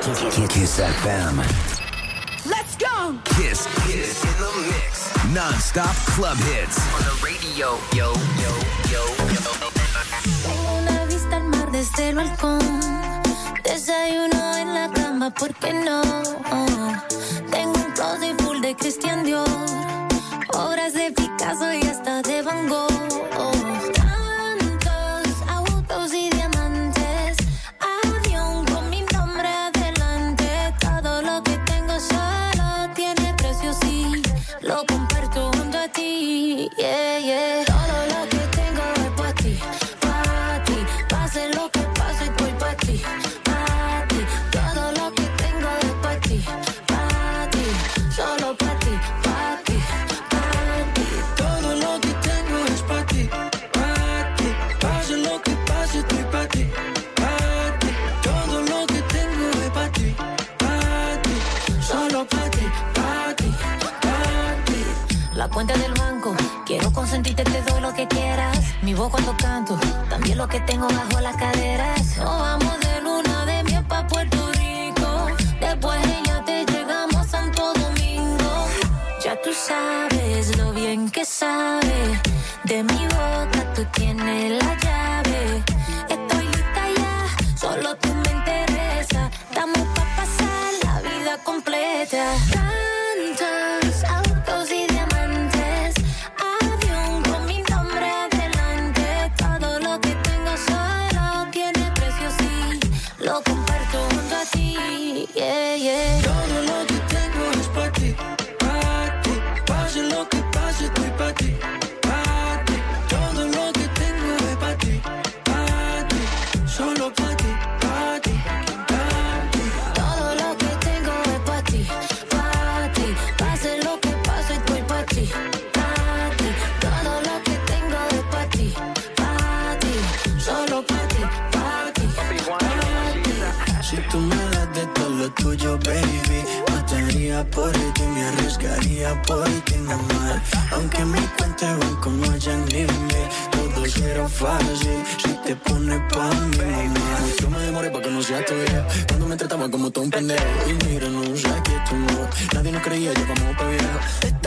Kiss, FM. Let's go. Kiss, kiss in the mix. Non-stop club hits on the radio. Yo, yo, yo, yo. Tengo una vista al mar desde el balcón. Desayuno en la cama, ¿por qué no? Tengo un closet full de Christian Dior, obras de Picasso y hasta de Van Gogh. Yo te doy lo que quieras. Mi voz cuando canto, también lo que tengo bajo la cadera. mataría por ti, me arriesgaría por ti, mamá. Aunque mi me encuentren como Janine, todo será fácil si te pones pa' mí, mamá. Yo me demoré pa' que no sea tuya, cuando me trataba como todo un pendejo. Y mira, no sé qué tú no, nadie nos creía, yo como pa' viejo.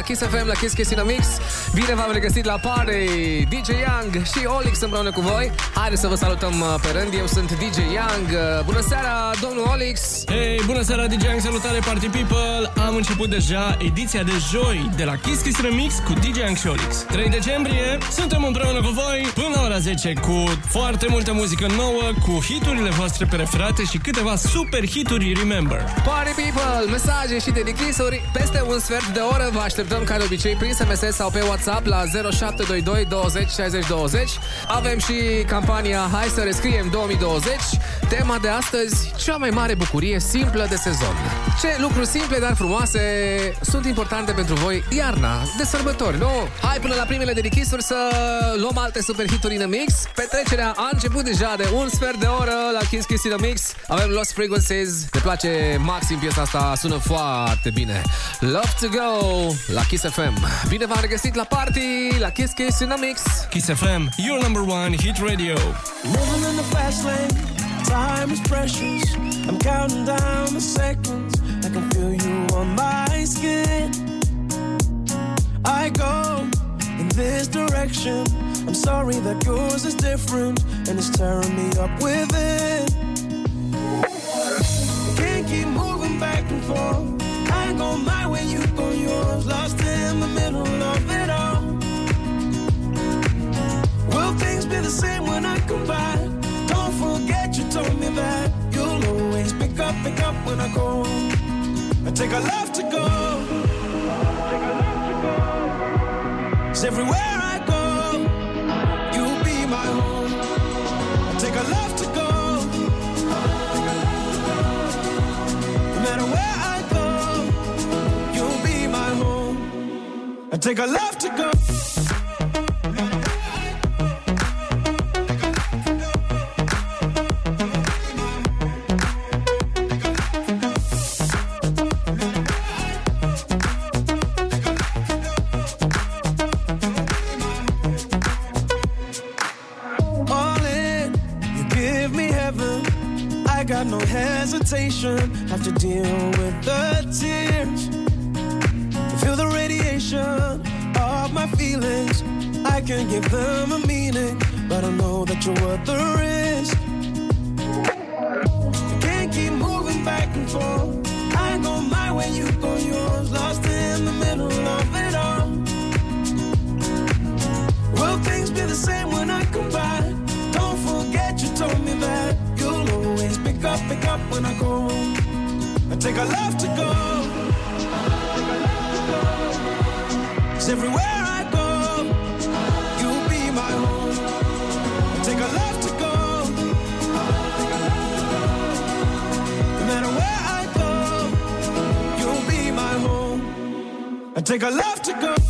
La Kiss FM, la Kiss Kiss in a Mix. Bine v-am regăsit la party, DJ Young și Olix împreună cu voi. Haideți să vă salutăm uh, pe rând, eu sunt DJ Young. Uh, Bună seara, domnul Olix! Hei, bună seara, DJ Young, salutare Party People! Am început deja ediția de joi de la Kiss Kiss Remix cu DJ Young și Olix. 3 decembrie, suntem împreună cu voi până la ora 10 cu foarte multă muzică nouă, cu hiturile voastre preferate și câteva super hituri Remember. Party People, mesaje și dedichisuri Peste un sfert de oră vă așteptăm ca de obicei prin SMS sau pe WhatsApp la 0722 20 60 20 Avem și campania Hai să rescriem 2020 Tema de astăzi, cea mai mare bucurie simplă de sezon. Ce lucruri simple, dar frumoase sunt importante pentru voi iarna, de sărbători, nu? Hai până la primele dedichisuri să luăm alte super hituri în mix. Petrecerea a început deja de un sfert de oră la Kiss Kiss in the Mix. Avem Lost Frequencies, ne place maxim piesa asta, sună foarte bine. Love to go la Kiss FM Bine v-am regăsit la party, la Kiss Kiss in the Mix. Kiss FM, your number one hit radio. Moving in the fast lane, time is precious. I'm counting down the seconds. I can feel you on my skin. I go in this direction. I'm sorry that yours is different and it's tearing me up within. Can't keep moving back and forth. I go my way, you go yours. Lost in the middle of it all. Will things be the same when I come back? Don't forget told me that you'll always pick up, pick up when I go. I take a love to go. Cause everywhere I go, you'll be my home. I take a love to go. No matter where I go, you'll be my home. I take a love to go. Hesitation. Have to deal with the tears. Feel the radiation of my feelings. I can give them a meaning, but I know that you're worth the risk. Can't keep moving back and forth. I go my way, you go yours. Lost in the middle of it all. Will things be the same when I come back? Pick up, when I go. I take a love to go. Cause everywhere I go, you'll be my home. I take a love to go. No matter where I go, you'll be my home. I take a love to go.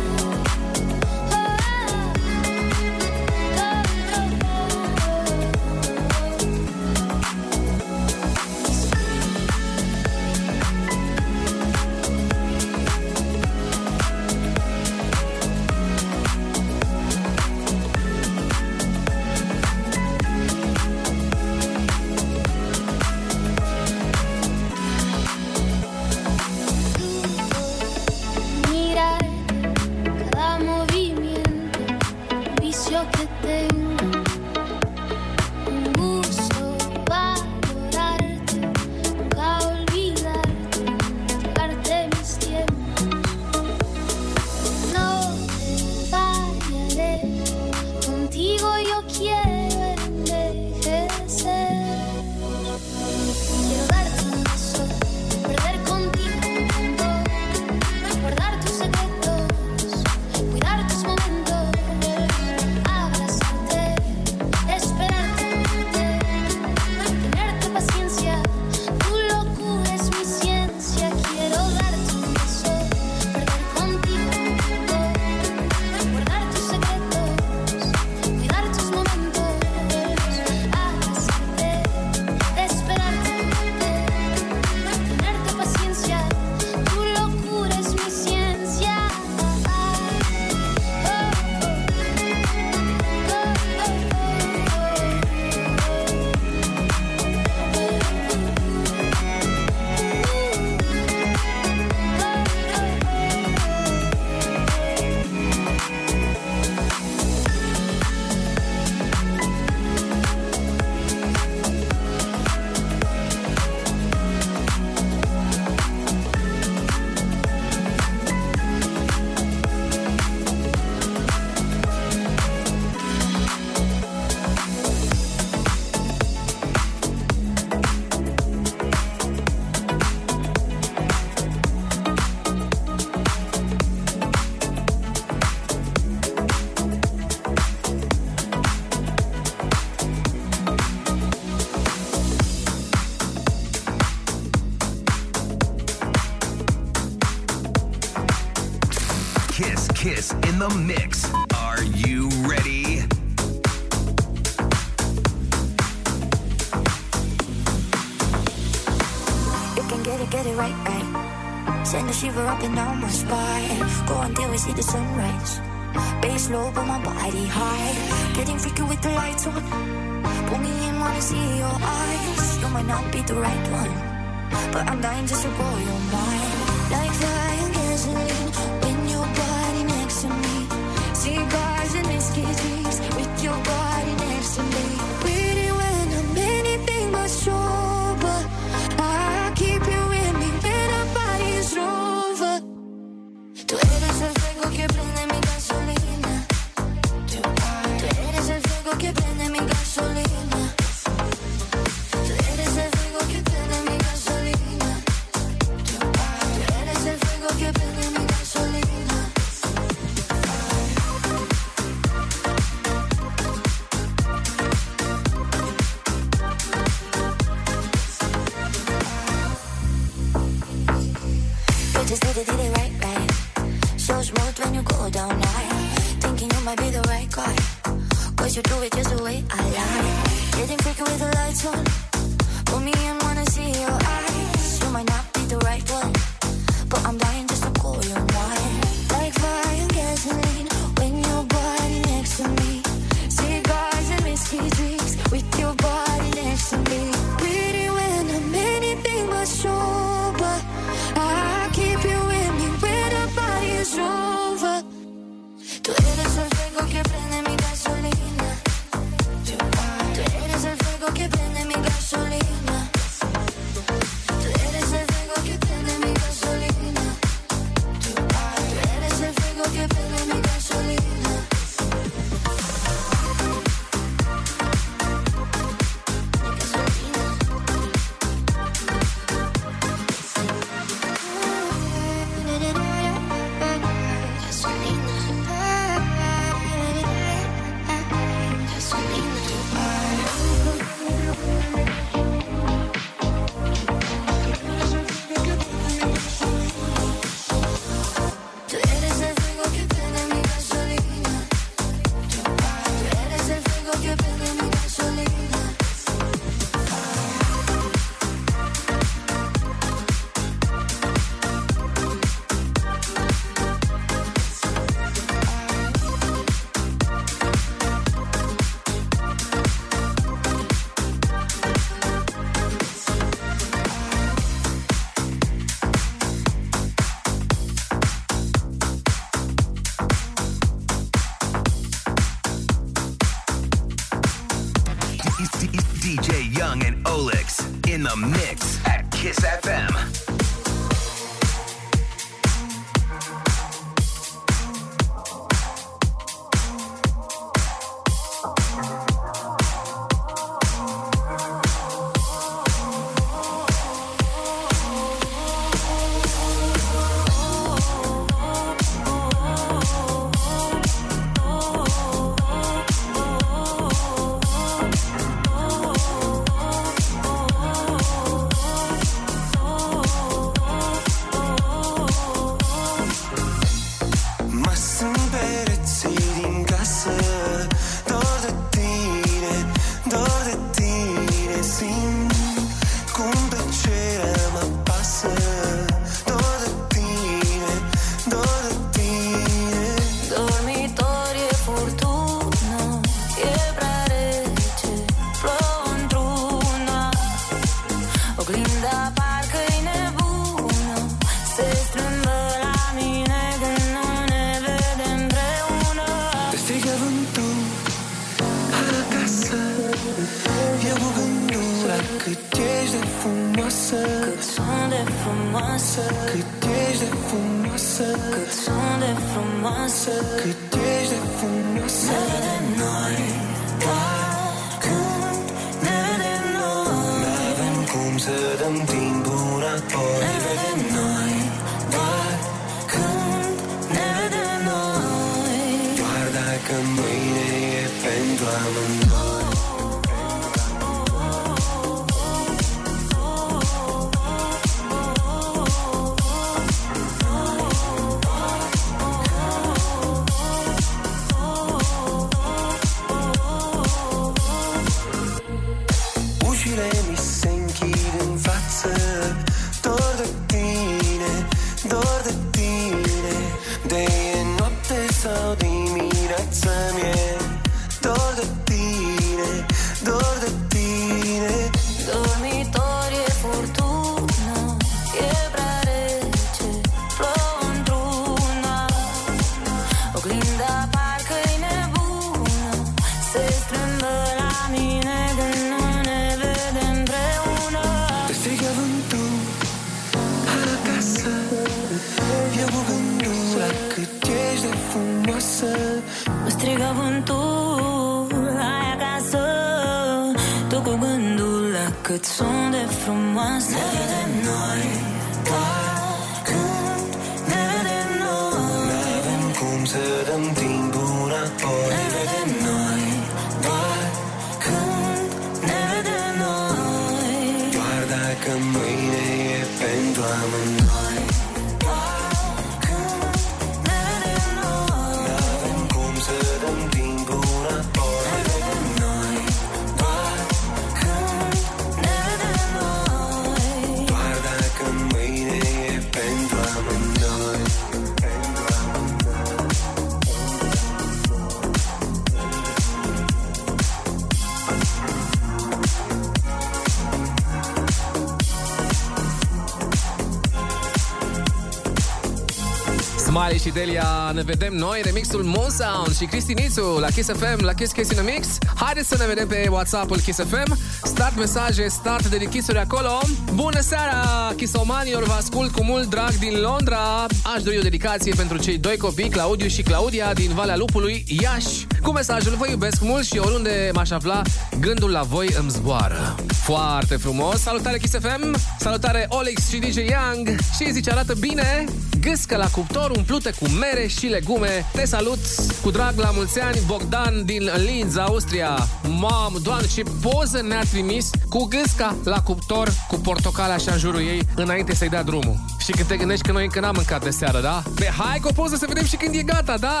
Smiley și Delia ne vedem noi Remixul Moon Sound și Cristi Nițu La Kiss FM, la Kiss Kiss in a Mix. Haideți să ne vedem pe Whatsapp-ul Kiss FM Start mesaje, start de dechisuri acolo. Bună seara, Kissomanilor Vă ascult cu mult drag din Londra. Aș dori o dedicație pentru cei doi copii Claudiu și Claudia din Valea Lupului Iași. Cu mesajul vă iubesc mult și oriunde m-aș afla Gândul la voi îmi zboară. Foarte frumos, salutare Kiss FM Salutare Olix și DJ Young! Și zice arată bine Gâscă la cuptor umplute cu mere și legume. Te salut cu drag la mulți ani, Bogdan din Linz, Austria. Mamă, doamne, ce poză ne-a trimis cu gâsca la cuptor cu portocale așa în jurul ei înainte să-i dea drumul. Și când te gândești că noi încă n-am mâncat de seară, da? Pe hai cu o poză să vedem și când e gata, da?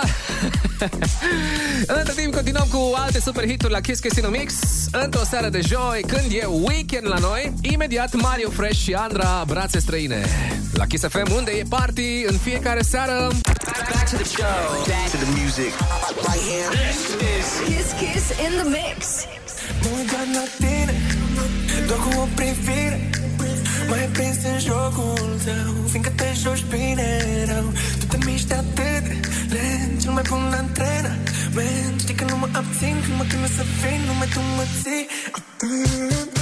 Între timp continuăm cu alte super hituri la Kiss Casino Mix Într-o seară de joi, când e weekend la noi Imediat Mario Fresh și Andra Brațe străine La Kiss FM, unde e party în fiecare seară Back to the show. Back to the music. Right here. This is Kiss Kiss in the Mix. Mă uit doar la tine Doar cu o privire Mai prins în jocul tău Fiindcă te joci bine rău. Tu te miști atât de lent Cel mai bun antrenament Știi că nu mă abțin Când mă gândesc să vin Numai tu mă ții. Atent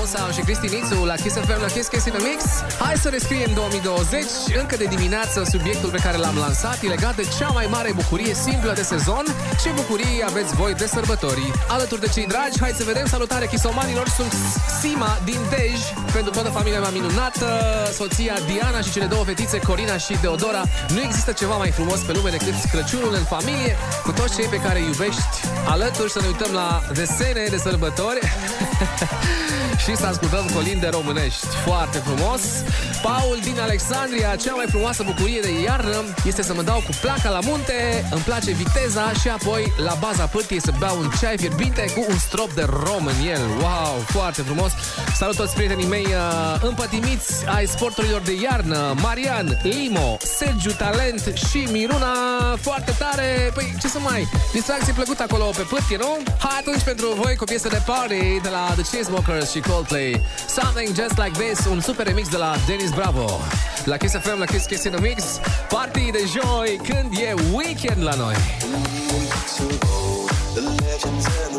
remixul Musa și Cristi Nițu la Kiss FM, la Kiss Kiss in the Mix. Hai să rescriem 2020, încă de dimineață, subiectul pe care l-am lansat e legat de cea mai mare bucurie simplă de sezon. Ce bucurie aveți voi de sărbători? Alături de cei dragi, hai să vedem salutare chisomanilor, sunt Sima din Dej, pentru toată familia mea minunată, soția Diana și cele două fetițe, Corina și Deodora. Nu există ceva mai frumos pe lume decât Crăciunul în familie, cu toți cei pe care îi iubești alături, să ne uităm la desene de sărbători și să ascultăm colinde românești. Foarte frumos! Paul din Alexandria, cea mai frumoasă bucurie de iarnă este să mă dau cu placa la munte, îmi place viteza și apoi la baza pârtiei să beau un ceai fierbinte cu un strop de rom în el. Wow, foarte frumos! Salut toți prietenii mei uh, împătimiți ai sporturilor de iarnă, Marian, Limo, Sergiu Talent și Miruna, foarte tare! Păi, ce să mai... Distracție plăcută acolo pe pârtie, nu? Hai atunci pentru voi cu piesă de party de la The Chainsmokers și Coldplay. Something Just Like This, un super remix de la Dennis Bravo. La Kiss FM, la Kiss Kiss in the Mix, party de joi când e weekend la noi. The legends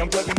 I'm siempre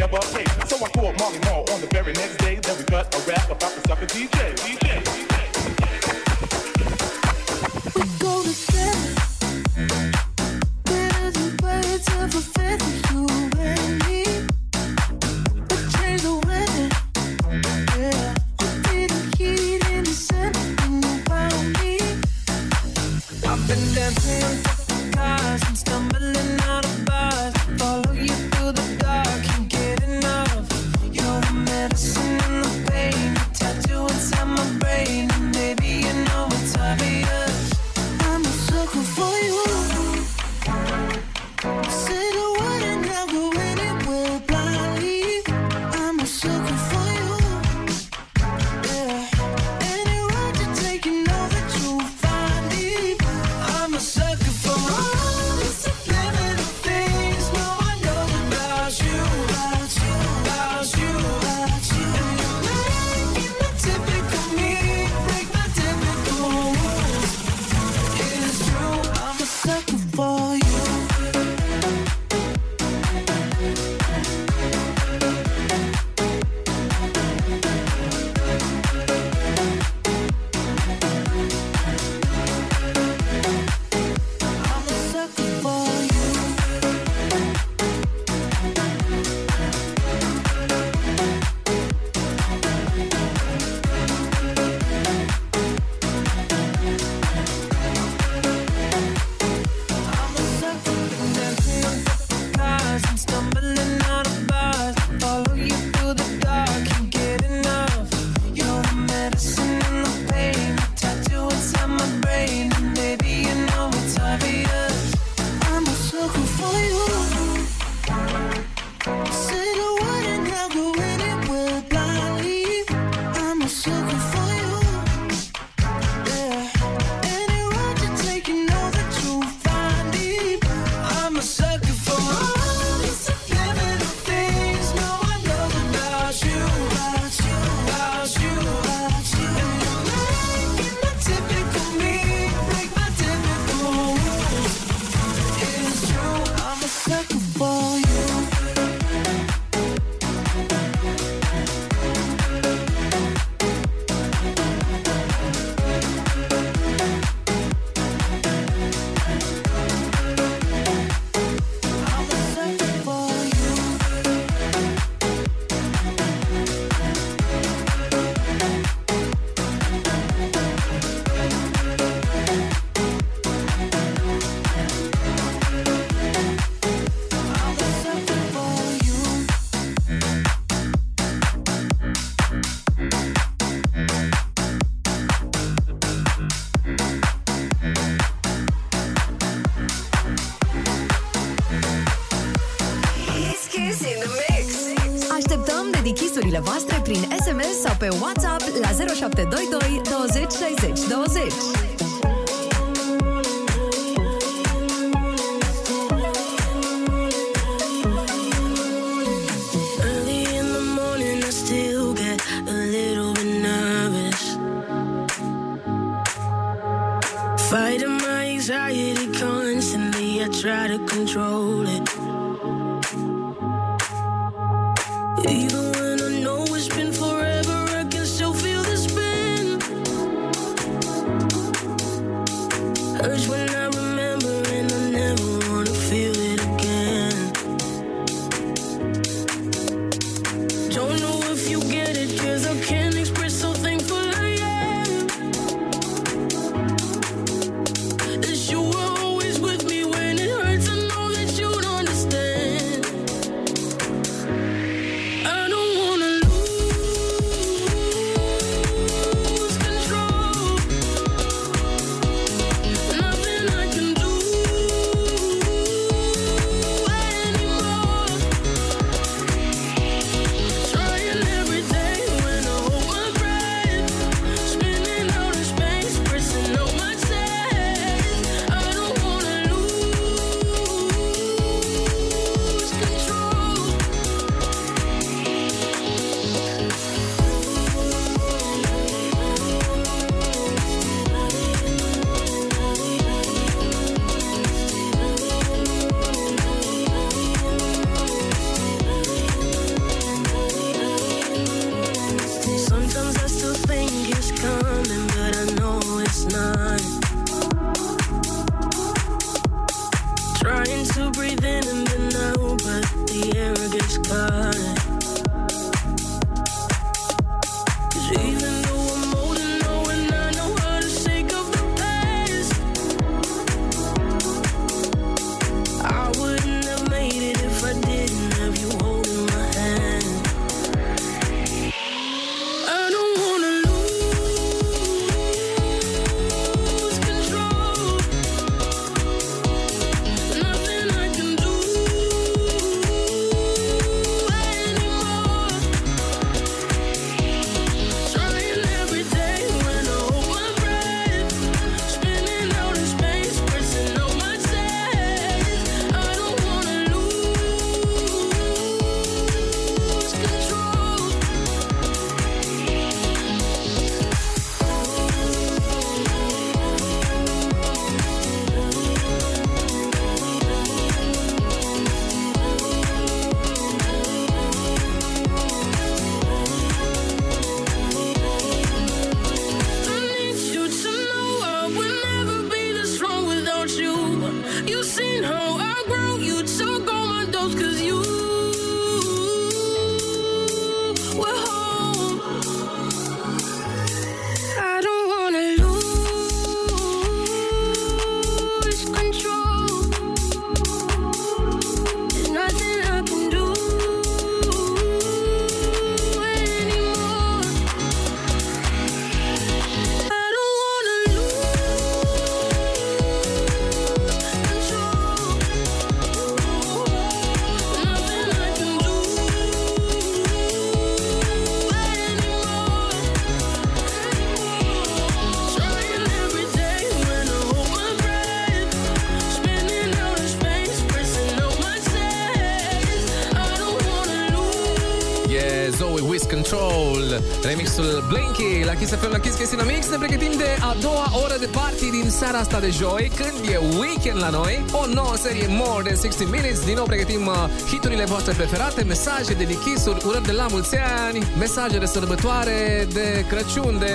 Remixul Blinky la Kiss FM, la Kiss Kiss Mix. Ne pregătim de a doua oră de party din seara asta de joi Când e weekend la noi. O nouă serie More Than 60 Minutes. Din nou pregătim uh, hiturile voastre preferate Mesaje de lichis-uri, urări de la mulți ani Mesaje de sărbătoare, de Crăciun, de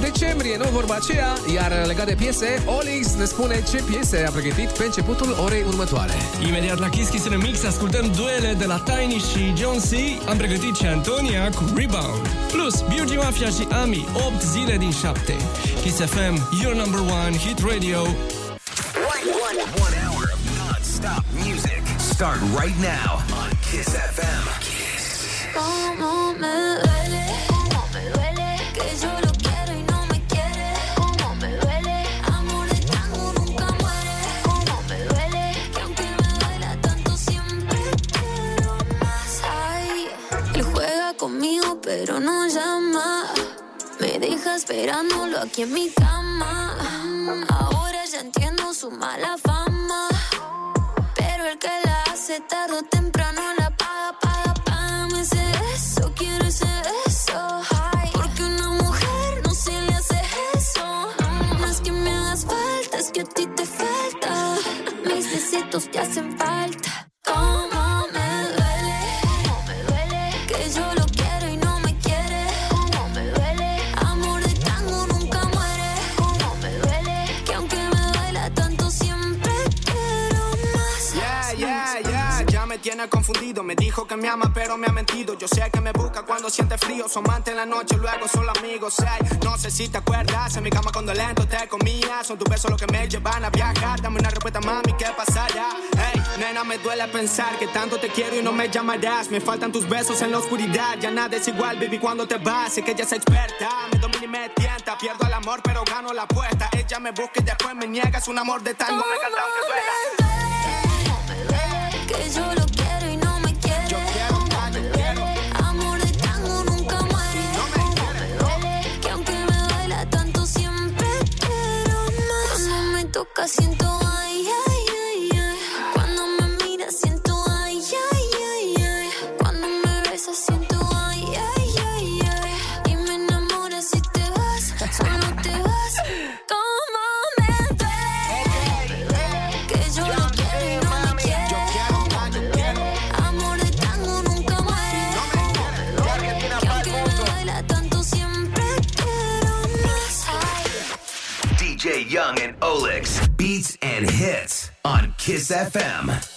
decembrie Nu vorba aceea. Iar legat de piese, Olix ne spune ce piese a pregătit pe începutul orei următoare. Imediat la Kiss Kiss Mix ascultăm duele de la Tiny și John C. Am pregătit și Antonia cu Rebound. Plus, Beauty Mafia și Ami, 8 zile din 7. Kiss FM, your number one hit radio. One, one, one hour of non-stop music. Start right now on Kiss FM. Kiss. esperándolo aquí en mi casa. amigos, amante en la noche, luego solo amigos hay. No sé si te acuerdas, en mi cama cuando lento te comía. Son tus besos los que me llevan a viajar. Dame una respuesta, mami, ¿qué pasa ya? Hey, nena, me duele pensar que tanto te quiero y no me llamarás. Me faltan tus besos en la oscuridad. Ya nada es igual, baby, cuando te vas. Sé que ella es experta, me domina y me tienta. Pierdo el amor, pero gano la apuesta. Ella me busca y después me niega. Es un amor de tango, me encanta aunque duela. SFM.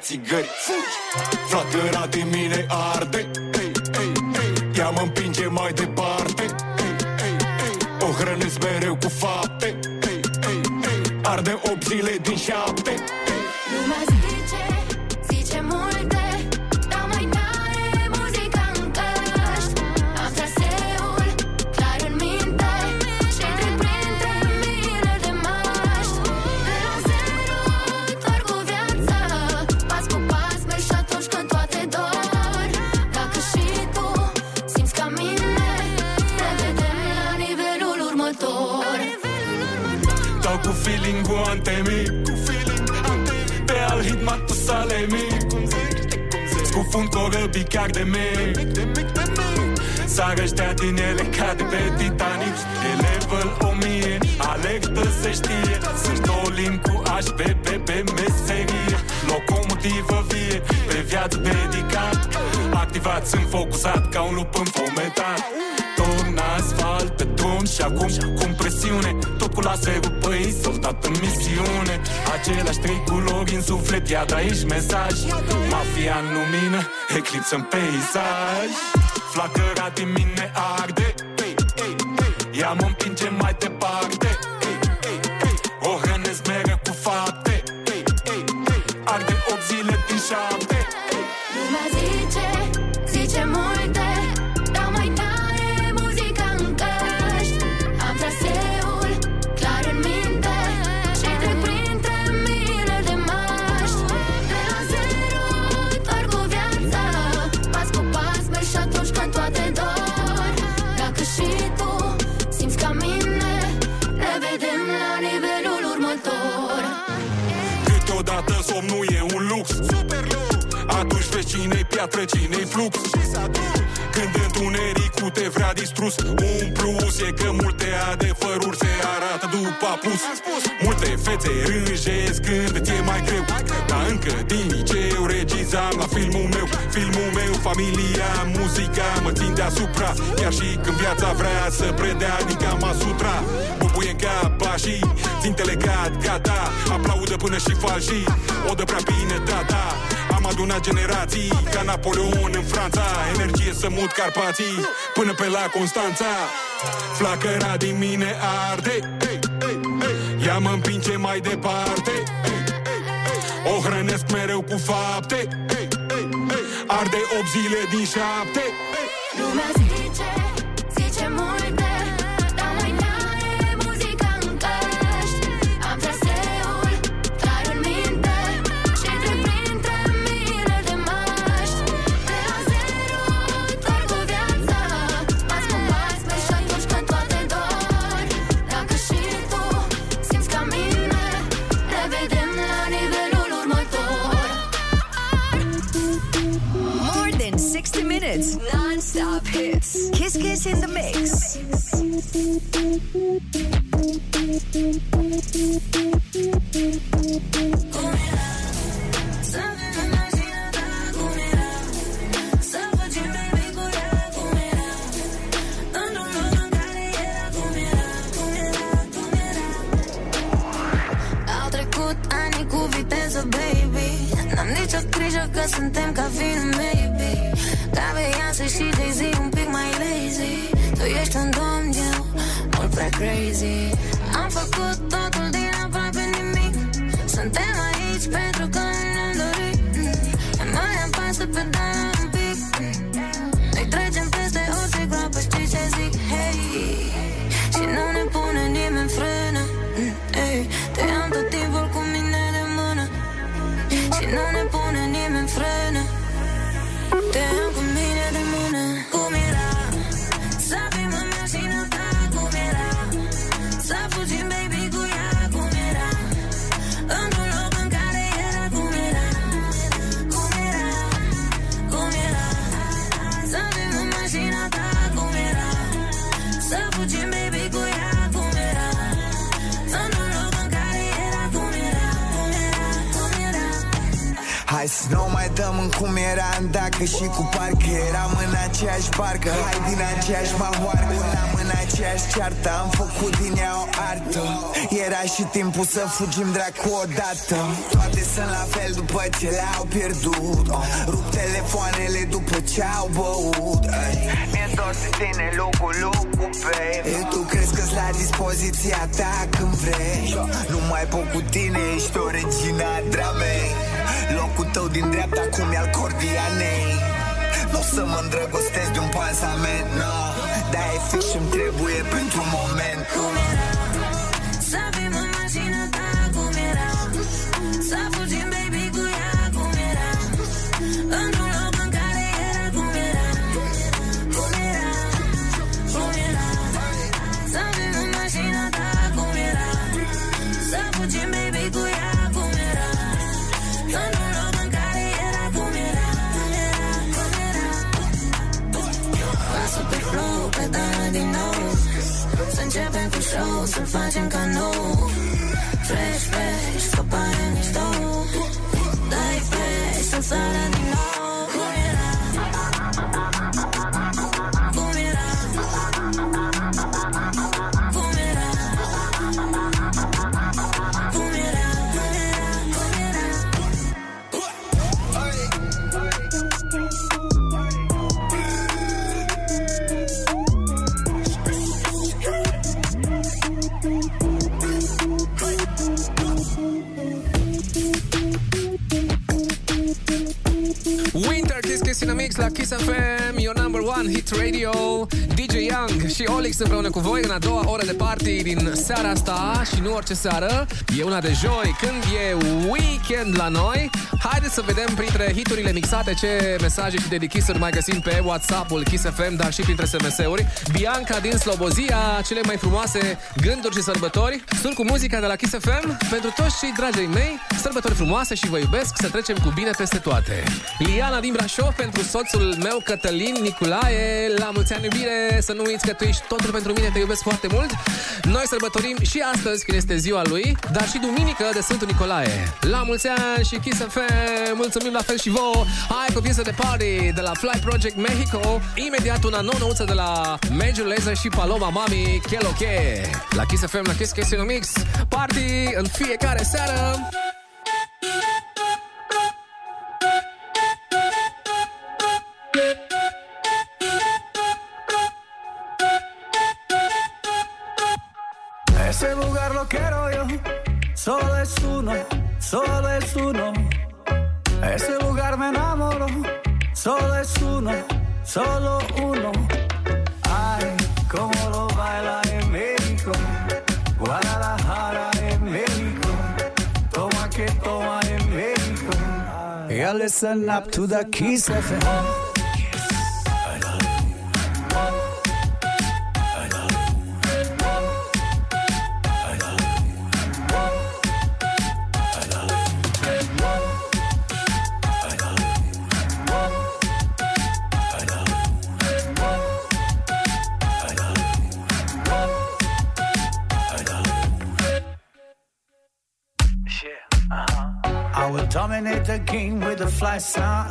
got good. piatră cine-i flux Și Când întunericul te vrea distrus Un plus e că multe adevăruri se arată după apus. Multe fețe rânjesc când ți-e mai greu. Dar încă din liceu regizam la filmul meu. Filmul meu, familia, muzica mă țin deasupra. Chiar și când viața vrea să predea adică din cama sutra Bubuie în cap și țintele gata, gata. Aplaudă până și falși, O dă prea bine, da, da aduna generații Ca Napoleon în Franța. Energie să mut Carpații Până pe la Constanța. Flacăra din mine arde Ea mă împinge mai departe O hrănesc mereu cu fapte Arde 8 zile din 7 Lumea Kiss in the mix. Eram Dacă și cu parcă eram în aceeași barcă. Hai din aceeași mahoarcă N-am în aceeași ceartă. Am făcut din ea o artă. Era și timpul să fugim dracu odată. Toate sunt la fel după ce le-au pierdut. Oh, Rup telefoanele după ce au băut. Ay, Mi-e dor de tine, lucu, lucu, baby E, Tu crezi că-s la dispoziția ta când vrei? Nu mai pot cu tine, ești o regina dramei Locul tău din dreapta cum e al cordianei. Nu o să mă îndrăgostesc de un pansament, no. Dar e fix ce-mi trebuie pentru moment Să facem ca nou Fresh, fresh, scăpare mișto. Dai fresh, să sară Mix la Kiss FM Your number one hit radio DJ Young și Olix împreună cu voi În a doua oră de party din seara asta Și nu orice seară. E una de joi când e weekend la noi. Haideți să vedem printre hiturile mixate Ce mesaje și dedichisuri mai găsim pe Whatsapp-ul Kiss FM Dar și printre SMS-uri Bianca din Slobozia Cele mai frumoase gânduri și sărbători. Sunt cu muzica de la Kiss FM Pentru toți cei dragii mei Sărbători frumoase și vă iubesc. Să trecem cu bine peste toate. Liana din Brașov pentru soțul meu Cătălin Niculae La mulți ani iubire Să nu uiți că tu ești totul pentru mine Te iubesc foarte mult. Noi sărbătorim și astăzi când este ziua lui Dar și duminică de Sfântul Nicolae. La mulți ani și Kiss FM Mulțumim la fel și vouă. Hai cu piesă de party de la Fly Project Mexico. Imediat una nouă de la Major Lazer și Paloma Mami Cheloche La Kiss FM, la Kiss Kiss in a Mix. Party în fiecare seară lo quiero yo, solo es uno, solo es uno. Ese lugar me enamoró, solo es uno, solo uno. Ay, cómo lo baila en México, Guadalajara en México, toma que toma en México. Yeah, listen up to the Kiss FM. the game with a fly sign.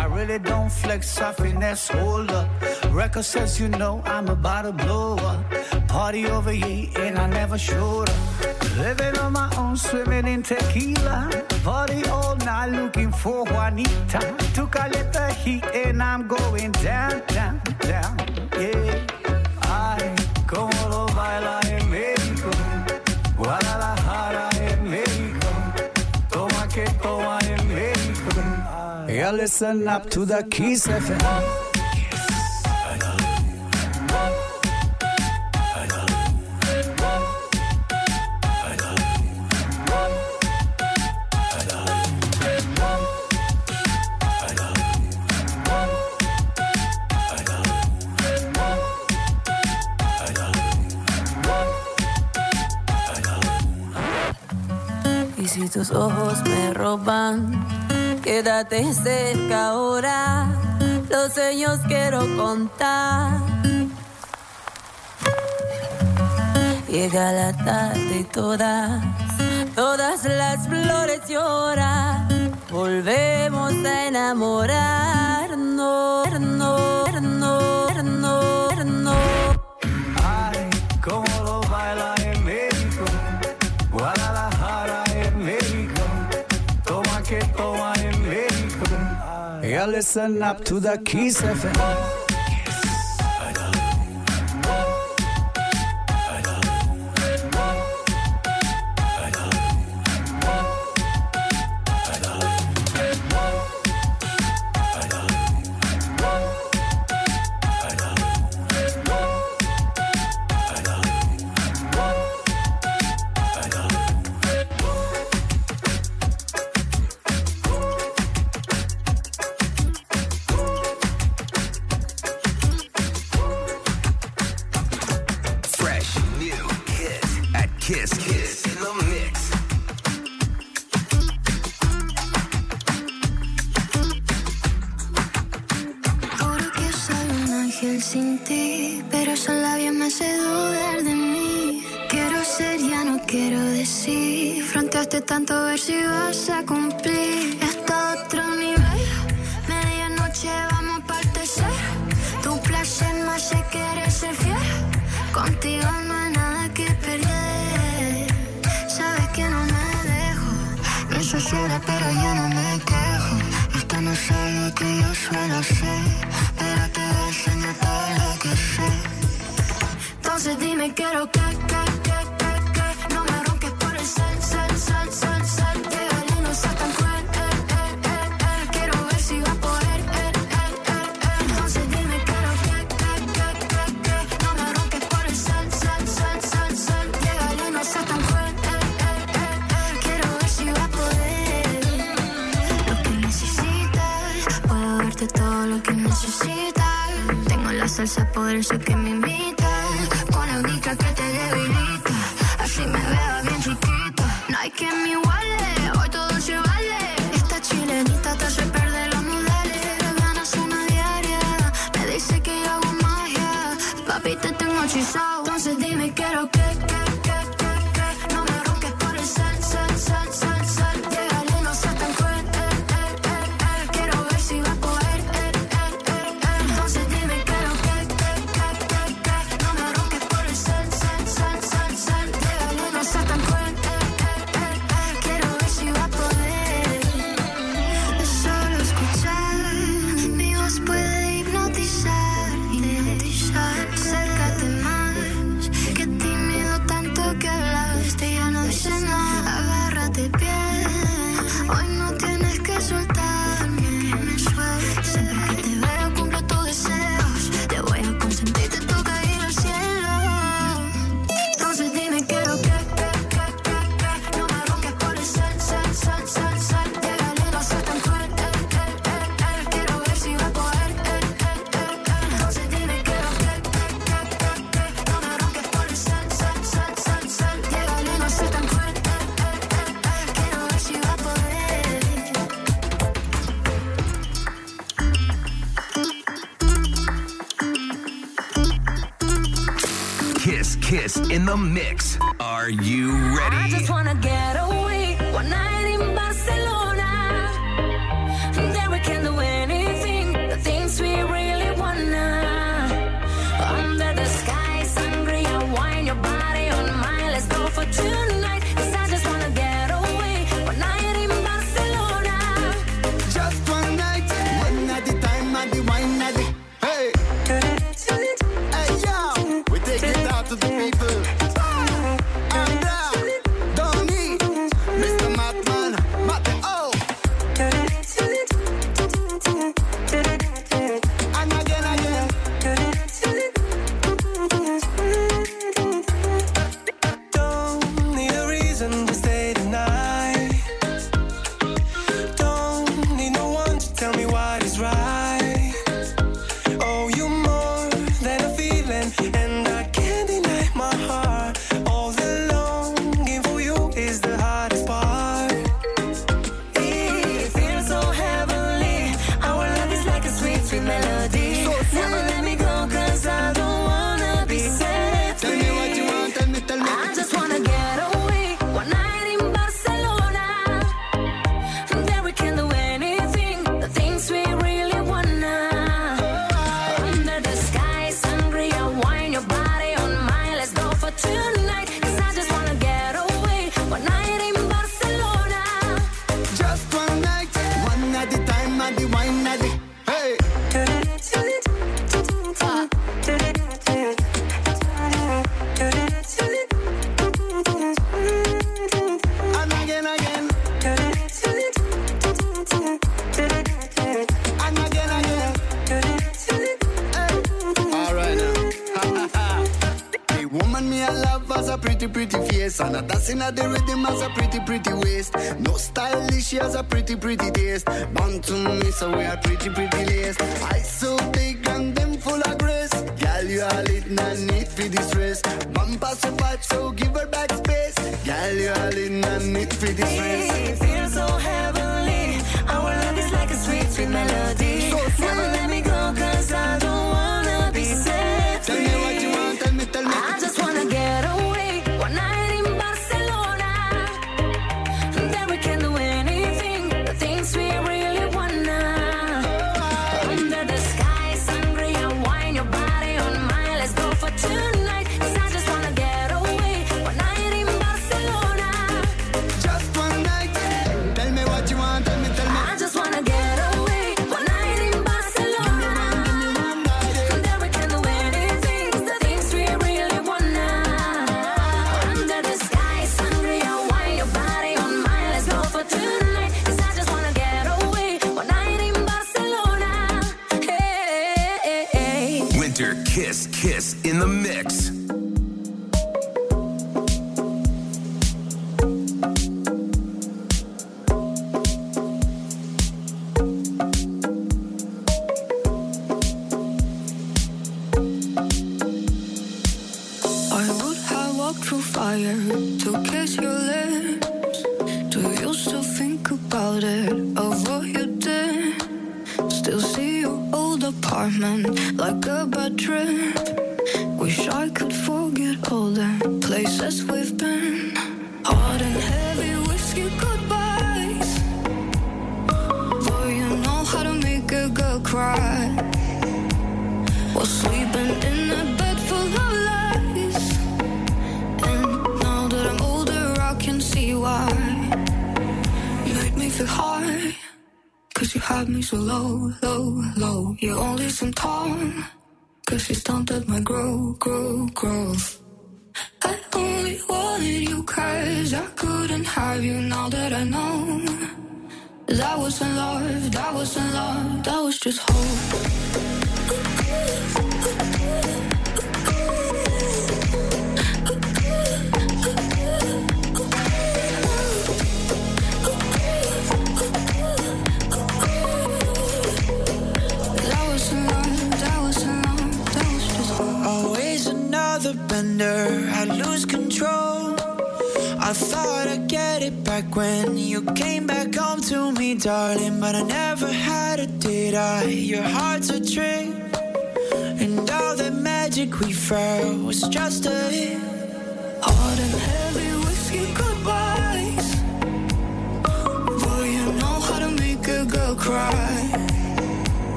I, really don't flex, I finesse, hold up. Record says you know I'm about to blow up. Party over here and I never showed up. Living on my own, swimming in tequila. Party all night looking for Juanita. Took a little heat and I'm going down, down, down. Yeah, I como lo baila Listen up to the Kiss FM. Y si tus ojos me roban Quédate cerca ahora, los sueños quiero contar. Llega la tarde y todas, todas las flores lloran. Volvemos a enamorarnos. listen up to the Kiss FM. mix. Are you? pretty, pretty face. And a dancing at the rhythm has a pretty, pretty waist. No stylish, she has a pretty, pretty taste. Born to me, so we are pretty, pretty lace. Eyes so big and them full of grace. Girl, you are lit, no need for distress. Bumper so fat, so give her back space. Girl, you are lit, no need for distress. It feels so heavenly. Our love is like a sweet, sweet melody. So. Never let me go, cause I don't wanna be set free.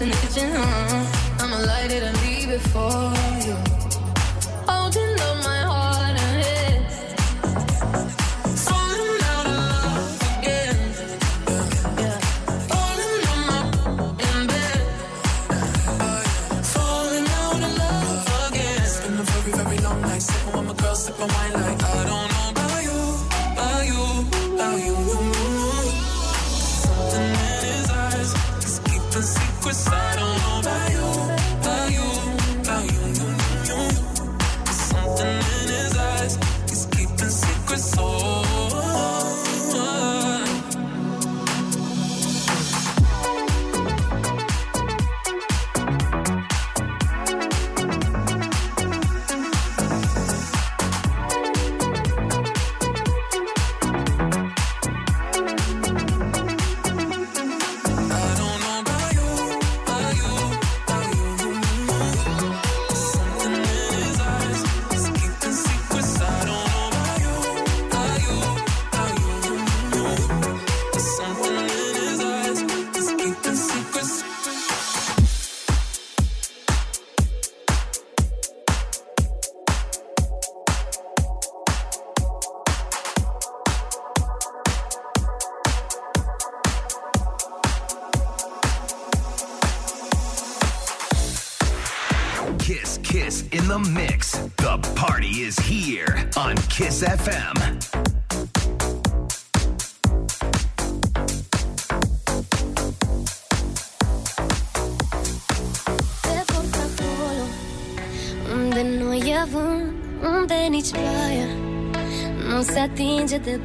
in the kitchen. Huh? I'ma light it and leave it for you.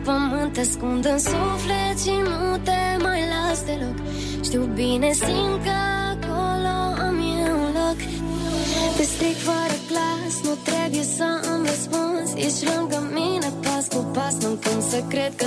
pământ te ascund în suflet și nu te mai las deloc. Știu bine, simt că acolo am eu un loc. Te stric fără glas, nu trebuie să am răspuns Ești lângă mine pas cu pas, nu cum să cred că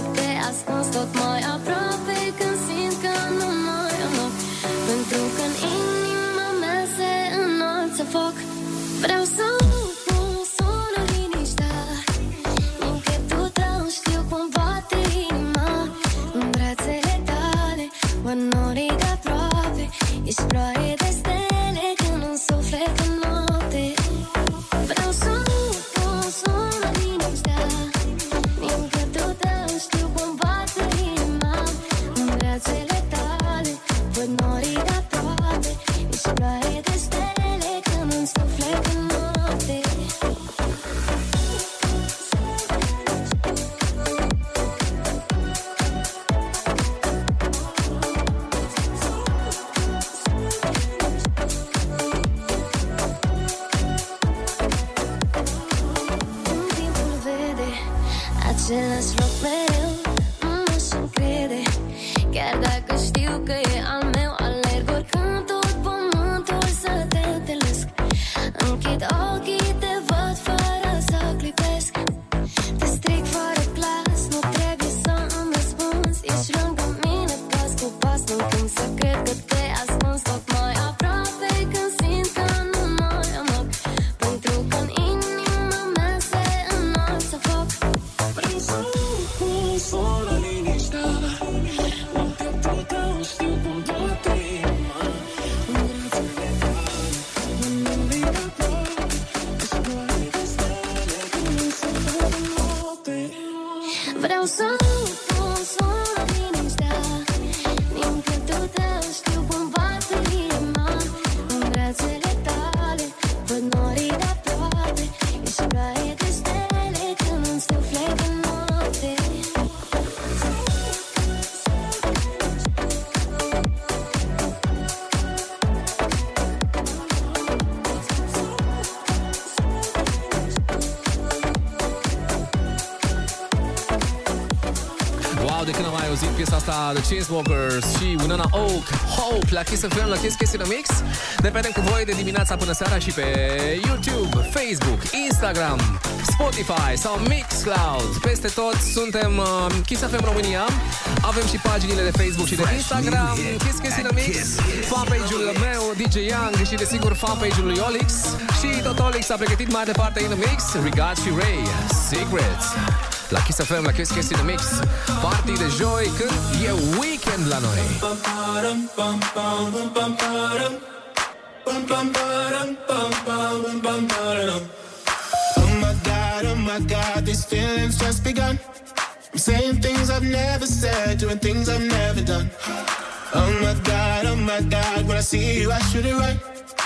Chainsmokers și Winona Oak Hope la Kiss FM, la Kiss Kiss in the Mix. Ne vedem cu voi de dimineața până seara și pe YouTube, Facebook, Instagram, Spotify sau Mixcloud. Peste tot suntem uh, Kiss FM România. Avem și paginile de Facebook și de Instagram Kiss Kiss in the Mix. Fanpage-ul meu, DJ Young și desigur fanpage-ul lui Olix. Și tot Olix a pregătit mai departe in the Mix Regards și Ray, Secrets la Kiss FM, la Kiss Kiss in the Mix Party de joi când e weekend la noi Oh my god, oh my god, these feelings just begun. I'm saying things I've never said, doing things I've never done. Oh my god, oh my god, when I see you, I shoot it right.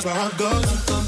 Cause my heart goes.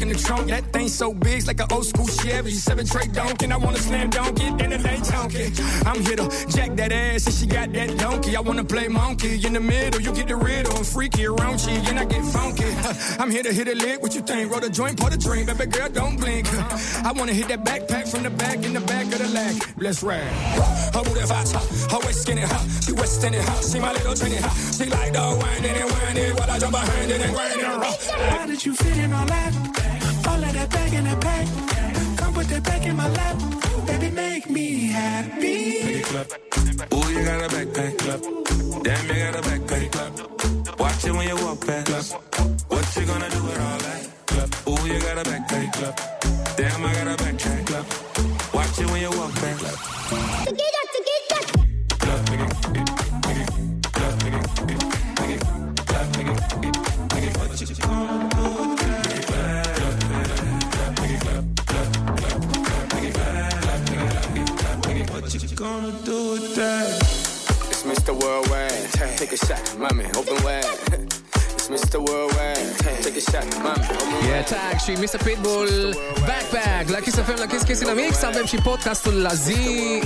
In the trunk. That thing so big, it's like an old school Chevy. Seven tray donkin. I wanna slam dunk it, it ain't chunky. I'm here to jack that ass, and she got that donkey. I wanna play monkey in the middle. You get the riddle, I'm freaky you, and I get funky. I'm here to hit a lick. What you think? Roll a joint, pour the drink, baby girl, don't blink. I wanna hit that backpack from the back in the back of the leg. Let's ride. Her booty fat, her waist skinny hot. She westin' it hot. She my little trinity hot. She like the wine and wine it while I jump behind it and grind it. How did you fit in all that? In back. Come put that back in my lap. Podcastul la zi.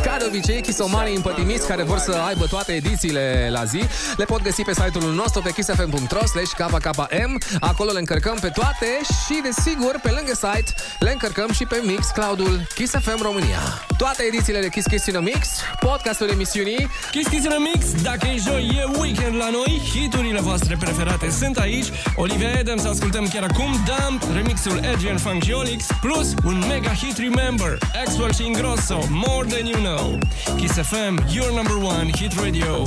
Ca de obicei, Kissomanii împătimiți Care vor să aibă toate edițiile la zi Le pot găsi pe site-ul nostru Pe kissfm.ro slash KKM Acolo le încărcăm pe toate Și desigur, pe lângă site Le încărcăm și pe Mixcloud-ul Kiss FM România. Toate edițiile de Kiss Kiss in a Mix Podcastul emisiunii. Kiss Kiss in a Mix, dacă e joi, e weekend la noi. Hiturile voastre preferate sunt aici. Olivia Adams, ascultăm chiar acum. Dump, remixul Adrian Funk și Olix Plus un mega hit Remember. Axwell și Ingrosso, More Than You Know. Kiss FM, your number one hit radio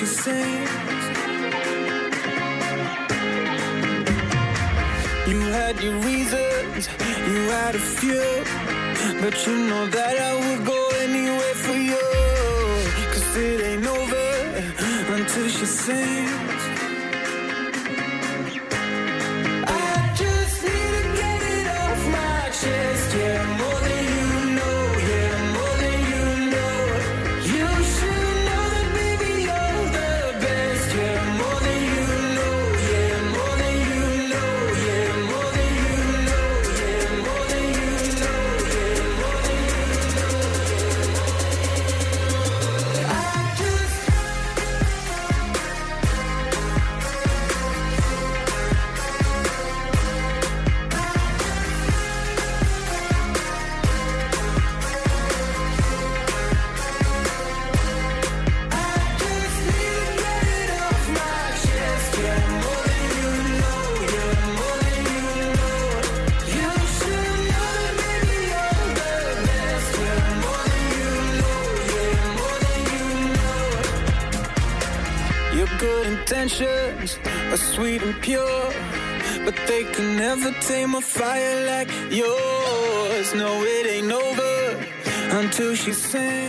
she sings. You had your reasons, you had a few, but you know that I would go anywhere for you. Cause it ain't over until she sings. kissing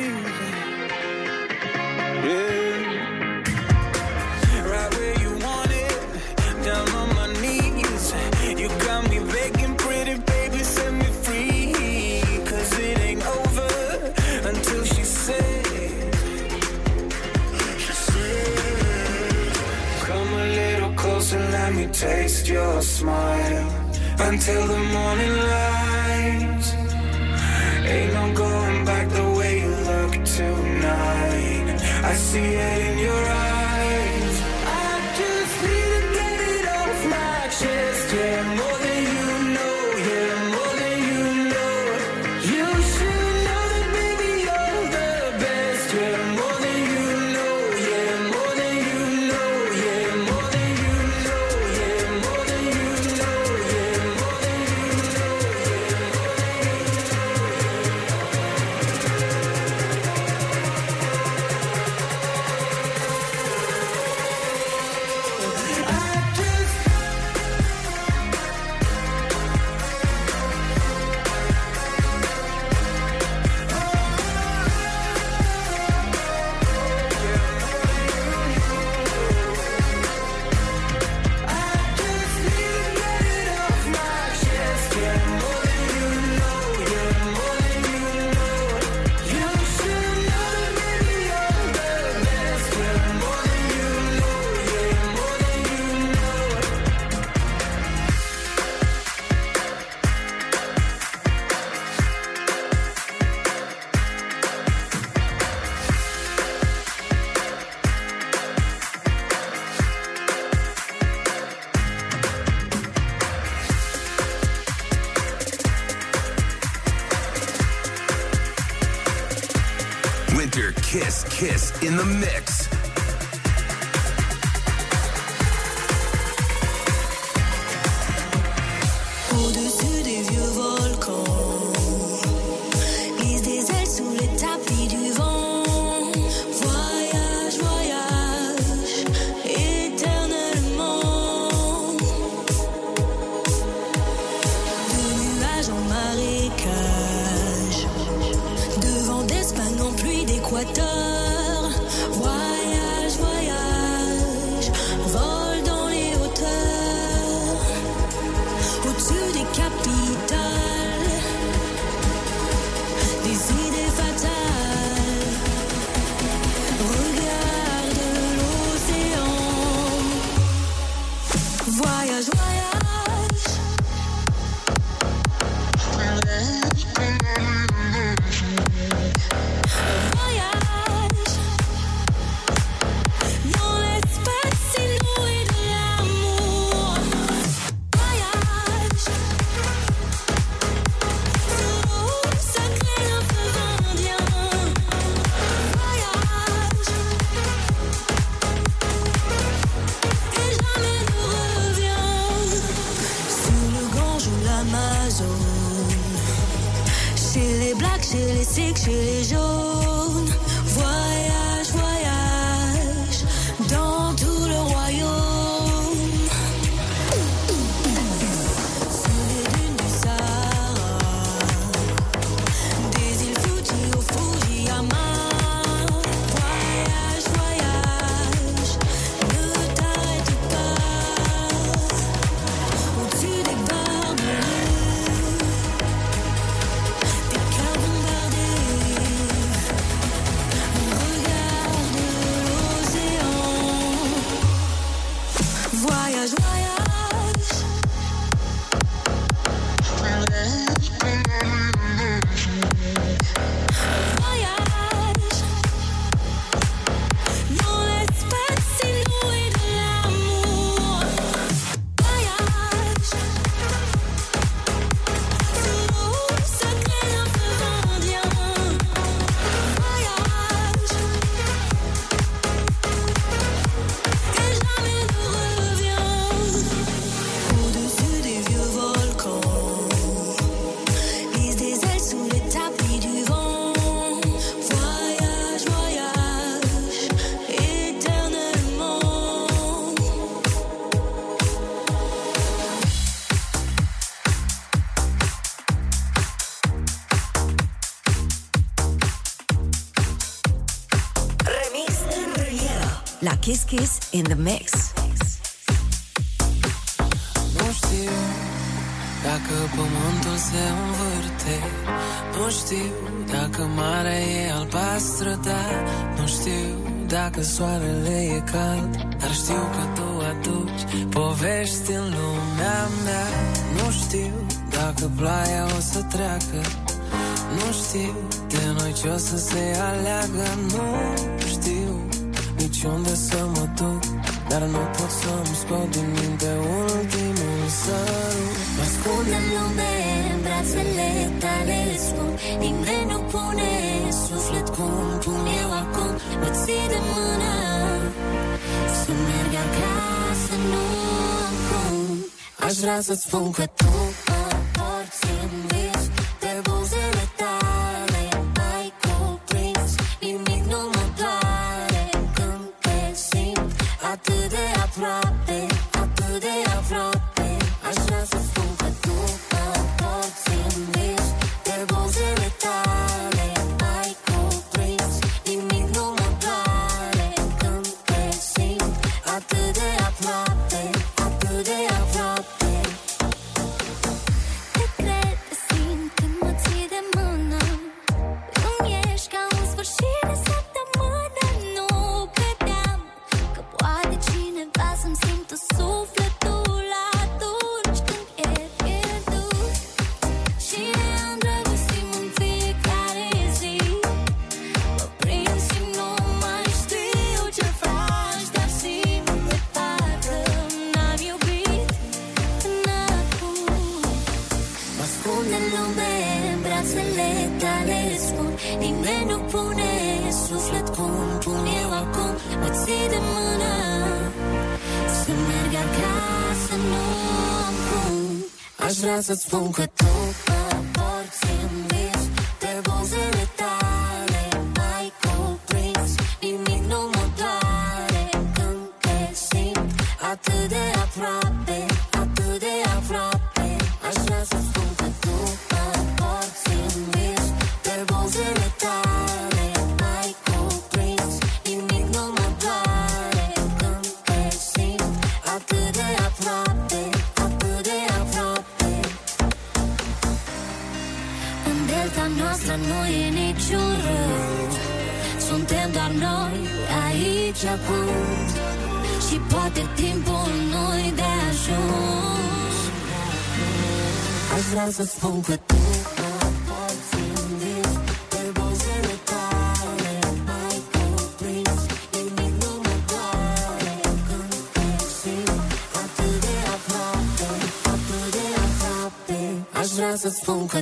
les blacks, chez les sick, chez les jaunes. in the mix. Nu știu dacă pământul se învârte. Nu știu dacă marea e albastră, dar Nu știu dacă soarele e cald. Dar știu că tu aduci povești în lumea mea. Nu știu dacă ploaia o să treacă. Nu știu de noi ce o să se aleagă. Nu și unde să mă duc Dar nu pot să-mi scot din minte ultimul sărut ascunde-mi lume, în brațele tale spun Nimeni nu pune suflet cum pun eu acum. Mă ții de mână să merg acasă, nu acum. Aș vrea să-ți spun că Sunset's full cut să spun că tu Aș vrea să spun că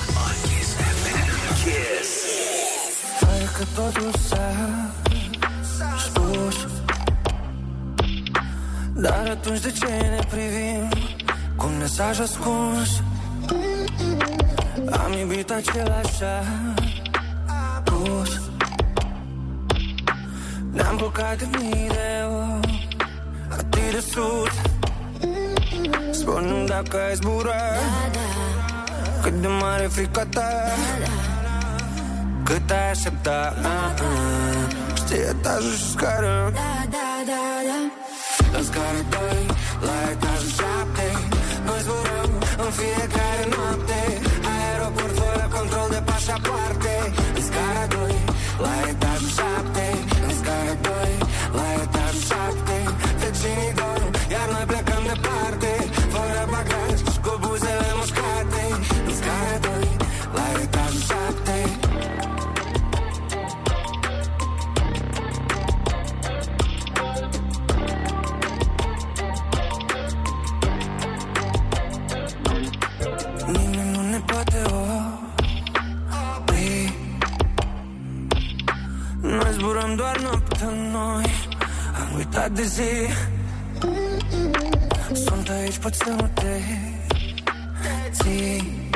totul s-a spus Dar atunci de ce ne privim Cu un mesaj ascuns? Am iubit același apus. Ne-am bucat de mii de ori Atât de sus. Spune-mi dacă ai zbura Cât de mare e frica ta Cât ai aștepta? Uh, uh. Știi etajul și scară. Da, da, da, da. La scară 2, la etajul 7 Noi zburăm în fiecare noapte. Aeroport fără control de pașapoarte. În scara 2, la etajul Am uitat de zi. Sunt aici, pot să nu te ții.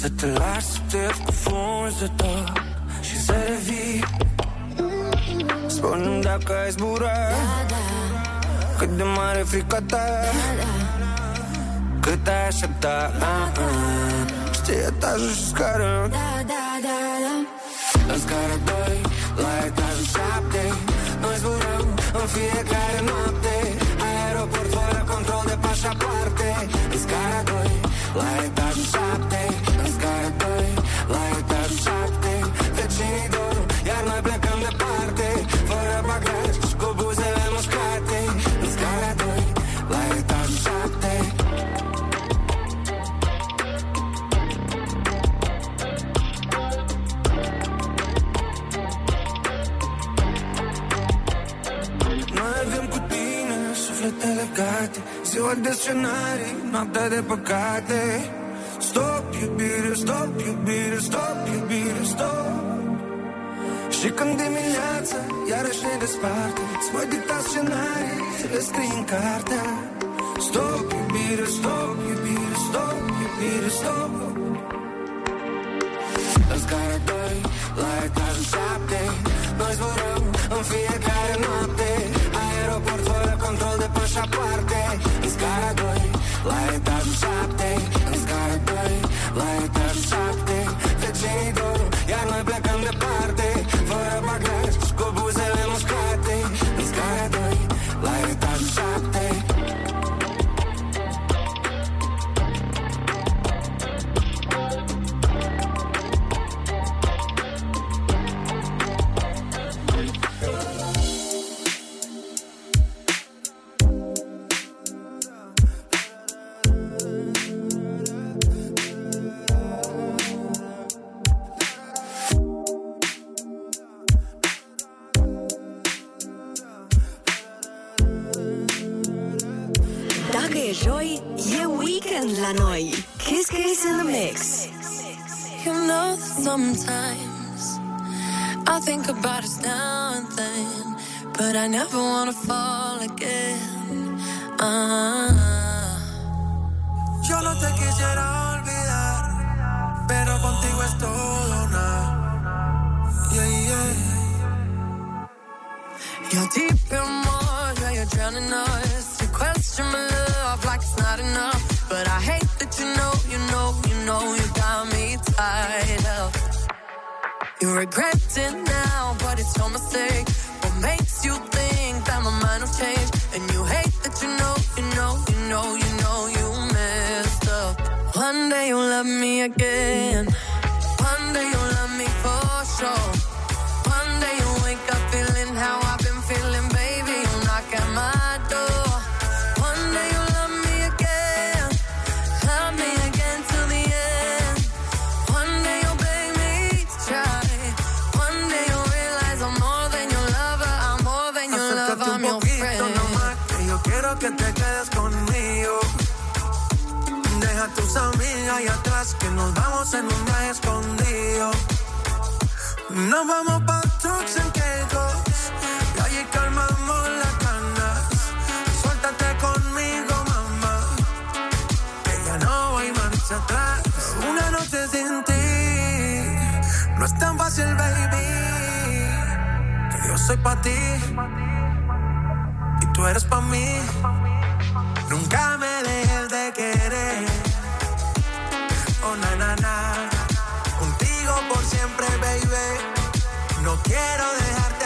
Să te lași să te scufunzi de tot Și să revii Spune-mi dacă ai zbura Cât de mare e frica ta. Cât ai aștepta uh, uh. Știi etajul și scară. Da, da, da, da. La scara 2, la etajul 7 Noi zburăm în fiecare noapte Aeroport fără control de pașapoarte În scara 2, la etajul 7 ori de scenarii, noaptea de păcate Stop iubire, stop iubire, stop iubire, stop. Și când dimineața iarăși ne desparte Îți voi dicta scenarii, le scrii în cartea Stop iubire, stop iubire, stop iubire, stop. În scara 2, la etajul 7 Noi zburăm în fiecare noapte Aeroport fără control de pașaparte Life doesn't stop, they, it's gotta burn. Life doesn't stop, day you'll love me again. One day you'll love me for sure. hay atrás, que nos vamos en un viaje escondido. Nos vamos pa' trucks en quejos, y allí calmamos las ganas. Suéltate conmigo, mamá, que ya no hay marcha atrás. Una noche sin ti, no es tan fácil, baby. Que yo soy pa' ti, y tú eres pa' mí. Nunca me dejes de querer Contigo por siempre, baby. No quiero dejarte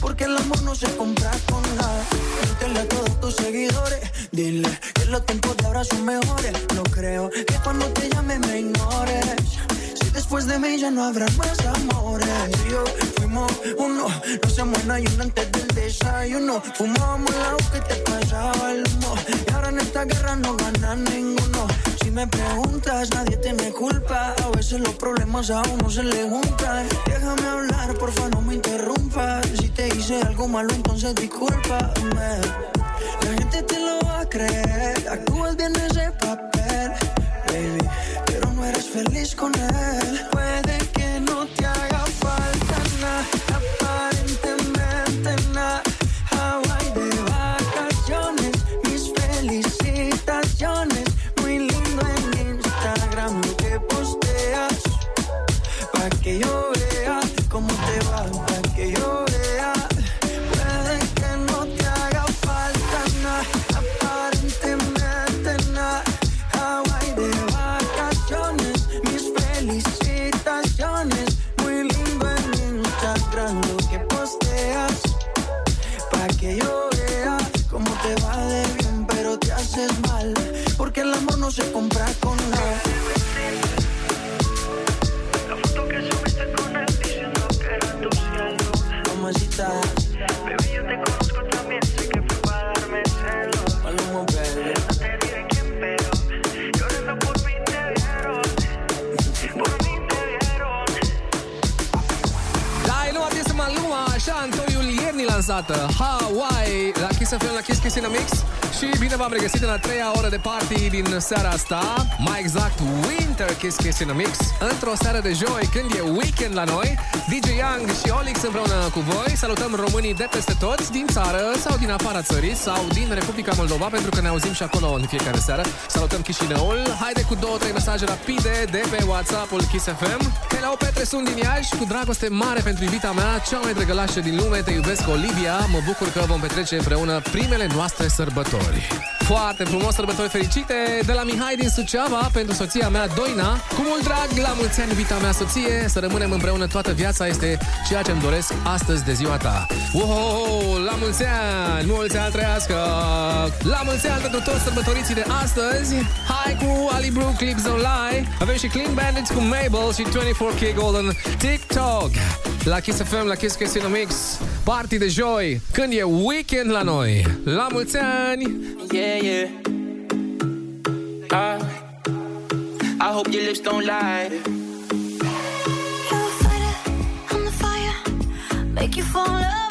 porque el amor no se compra con nada. Cuéntale a todos tus seguidores, dile que los tiempos de ahora son mejores. No creo que cuando te llame me ignores. Después de mí ya no habrá más amores. Yo fuimos uno, no se muera y uno antes del desayuno. Fumábamos el agua que te pasaba el humo. Y ahora en esta guerra no gana ninguno. Si me preguntas, nadie tiene culpa. A veces los problemas a uno se le juntan. Déjame hablar, porfa, no me interrumpas. Si te hice algo malo, entonces discúlpame. La gente te lo va a creer. Actúas bien ese papel, baby. Pero no eres feliz con él. Puede iernii lansată Hawaii, la Kiss FM, la Kiss Kiss in a Mix Și bine v-am regăsit în a treia oră de party din seara asta. Mai exact, Winter Kiss Kiss in a Mix. Într-o seară de joi, când e weekend la noi DJ Young și Olix împreună cu voi Salutăm românii de peste tot, din țară sau din afara țării Sau din Republica Moldova, pentru că ne auzim și acolo în fiecare seară. Salutăm Chișinăul. Haide cu două, trei mesaje rapide de pe WhatsApp-ul Kiss FM Hello, Petre, sunt din Iași Cu dragoste mare pentru iubita mea Cea mai drăgălașă din lume, te iubesc, Olivia. Mă bucur că vom petrece împreună primele noastre sărbători foarte frumos, sărbători fericite de la Mihai din Suceava pentru soția mea Doina. Cu mult drag, la mulți ani, iubita mea soție, să rămânem împreună toată viața este ceea ce îmi doresc astăzi de ziua ta. Wow, la mulți ani, mulți ani trăiască! La mulți ani pentru toți sărbătoriții de astăzi. Hai cu Ali Brook, Clips Online. Avem și Clean Bandits cu Mabel și 24K Golden TikTok. La Kiss FM, la Kiss Casino Mix. Party de joi, când e weekend la noi. La mulți ani! Yeah, yeah. Uh, I hope your lips don't lie. on the fire. Make you fall in love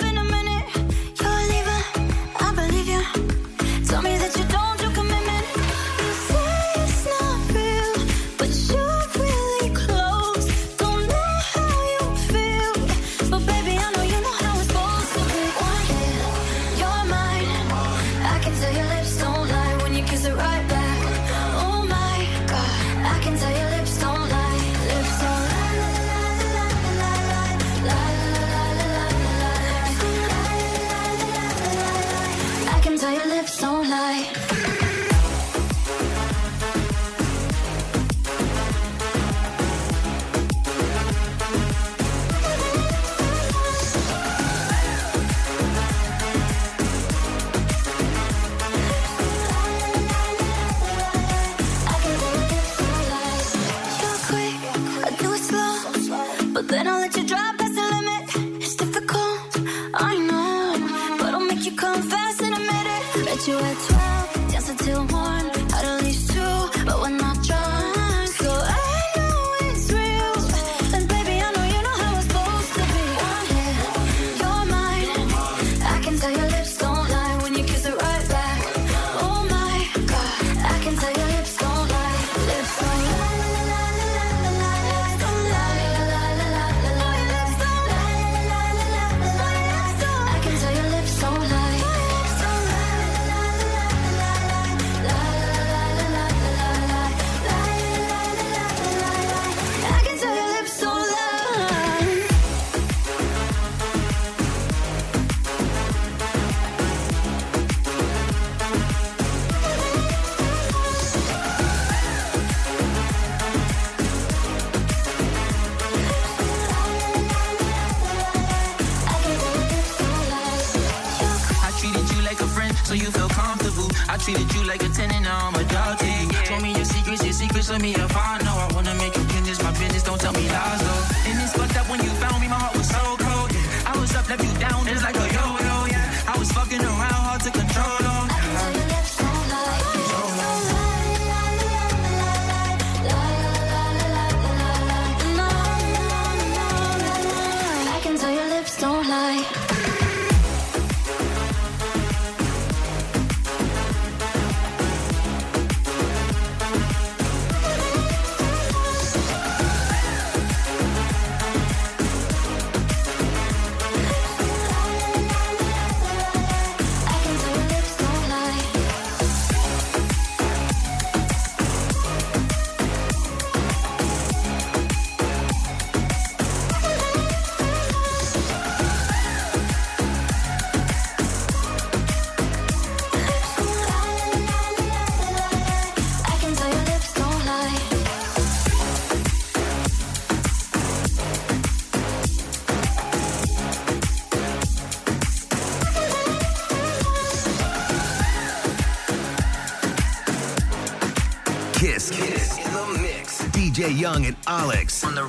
Young and Alex on the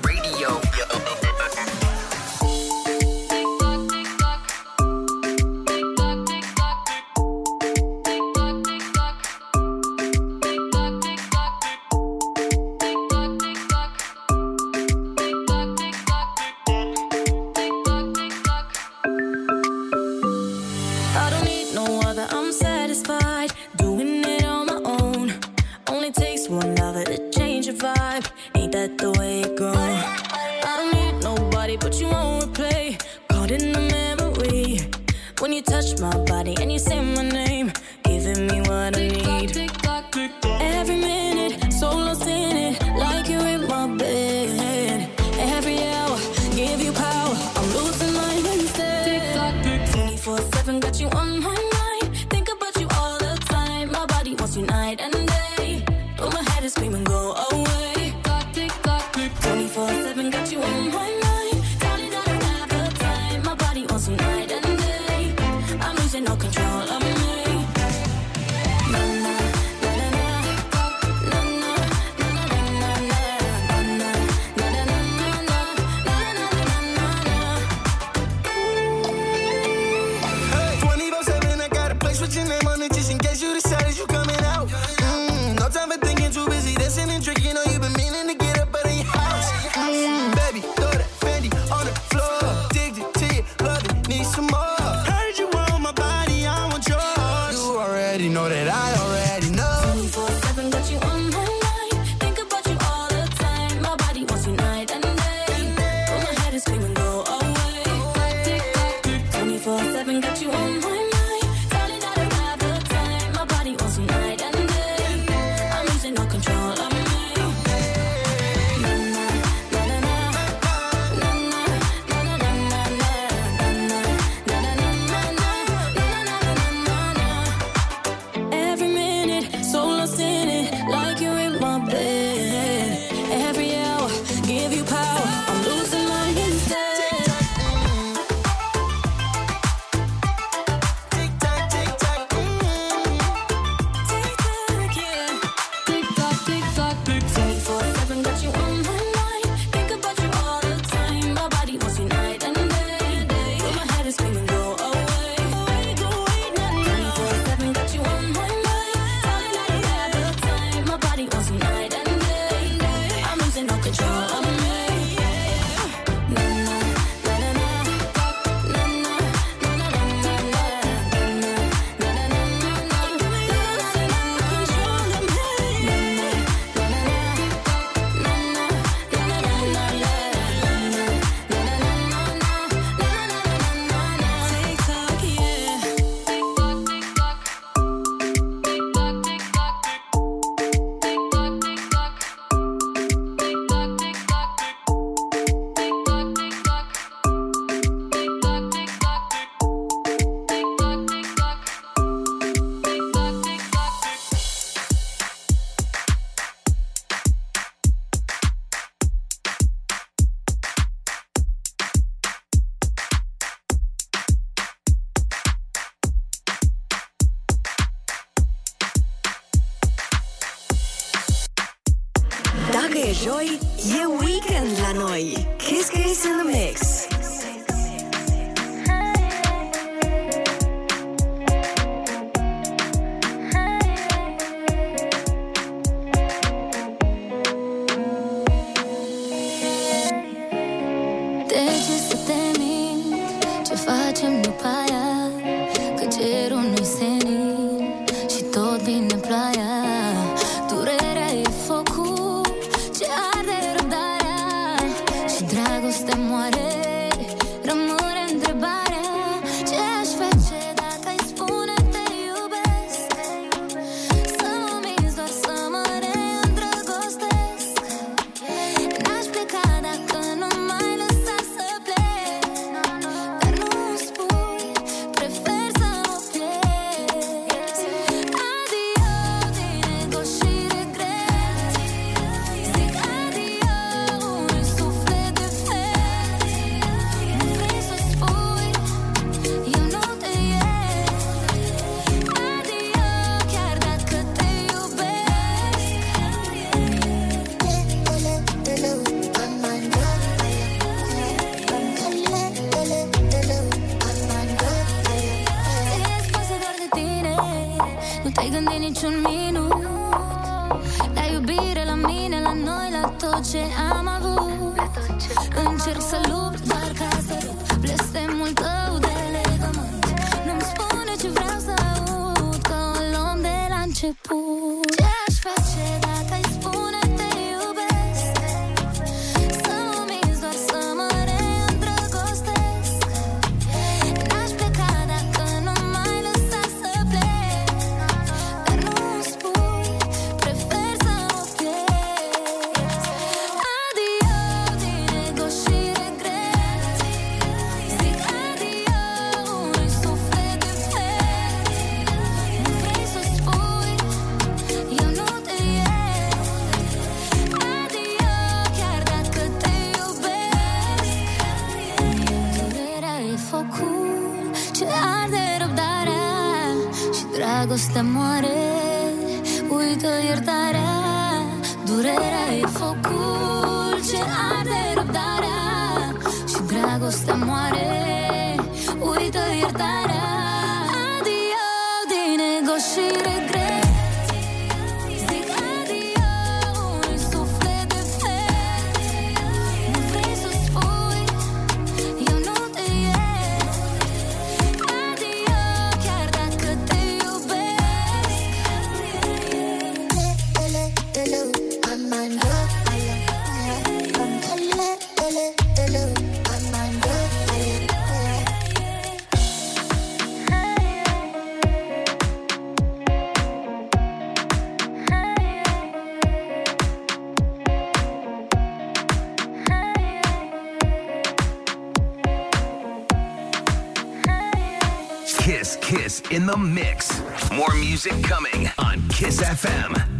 Kiss Kiss in the mix. More music coming on Kiss FM.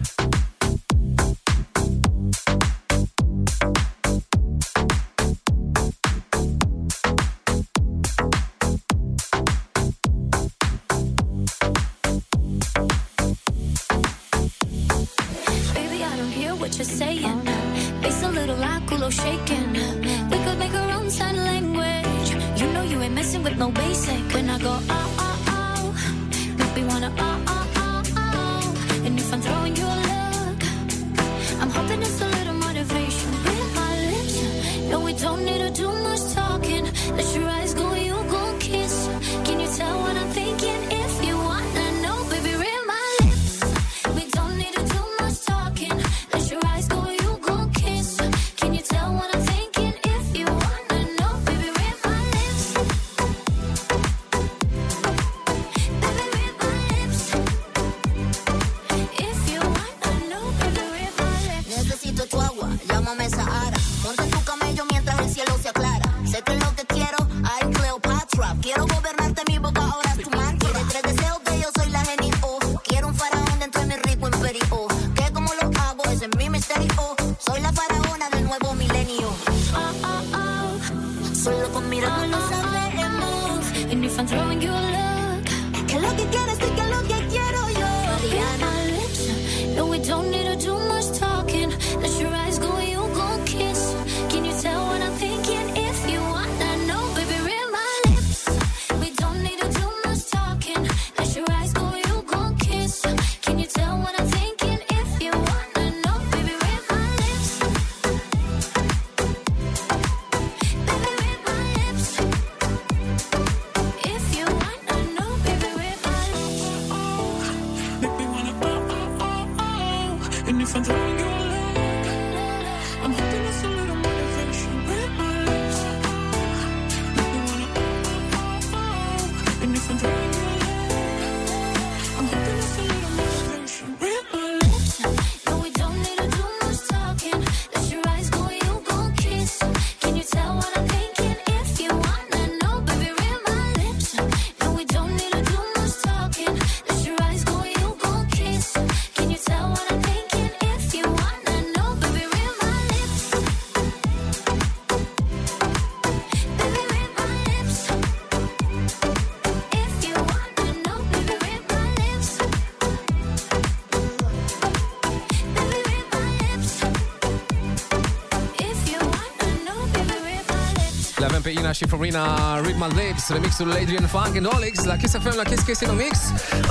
Și Florina Read My Lips, remixul Adrian Funk and Olix la Kiss FM, la Kiss Kiss in a Mix.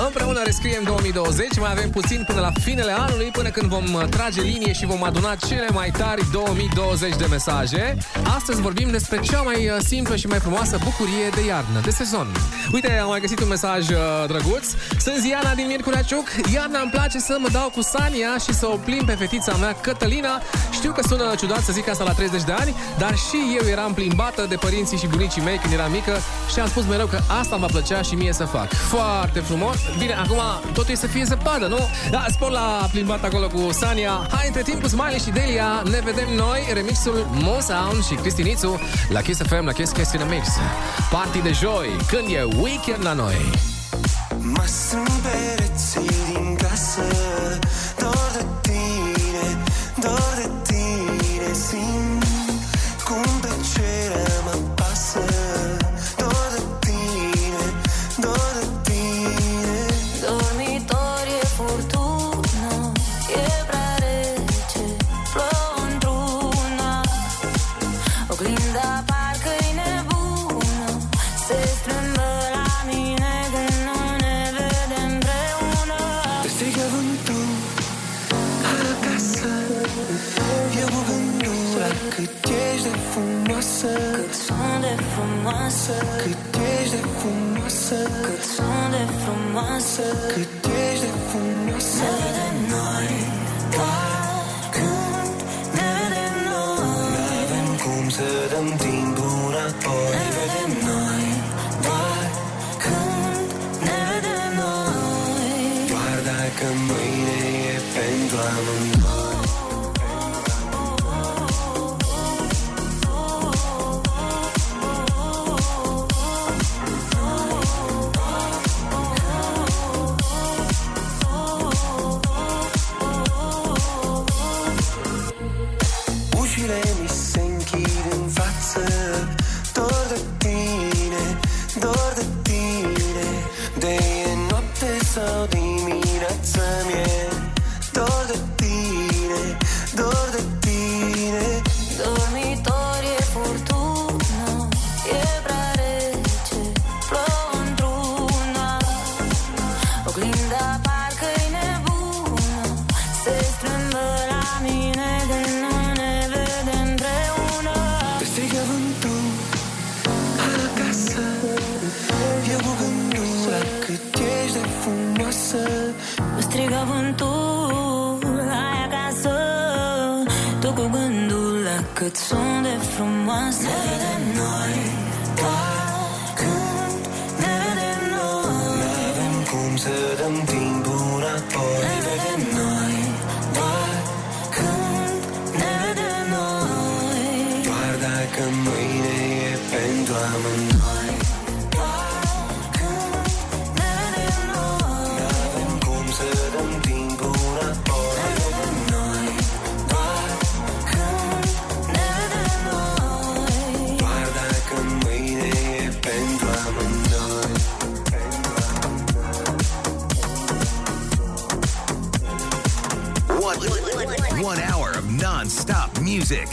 Împreună rescriem 2020, mai avem puțin până la finele anului, până când vom uh, trage linie și vom aduna cele mai tari 2020 de mesaje. Astăzi vorbim despre cea mai uh, simplă și mai frumoasă bucurie de iarnă, de sezon. Uite, am mai găsit un mesaj uh, drăguț. Sunt Ziana din Miercurea Ciuc. Iarna îmi place să mă dau cu Sania și să o plim pe fetița mea, Cătălina. Știu că sună ciudat să zic asta la 30 de ani, dar și eu eram plimbată de părinții și bunicii mei când eram mică și am spus mereu că asta va plăcea și mie să fac. Foarte frumos. Bine, acum totul e să fie zăpadă, nu? Da, spor la plimbat acolo cu Sania. Hai, între timp cu Smiley și Delia, ne vedem noi, remixul Mo Sound și Cristinițu la Kiss FM, la Kiss Kiss in a Mix. Party de joi, când e weekend la noi. One, hour of non-stop music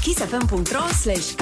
kissfm.pro slash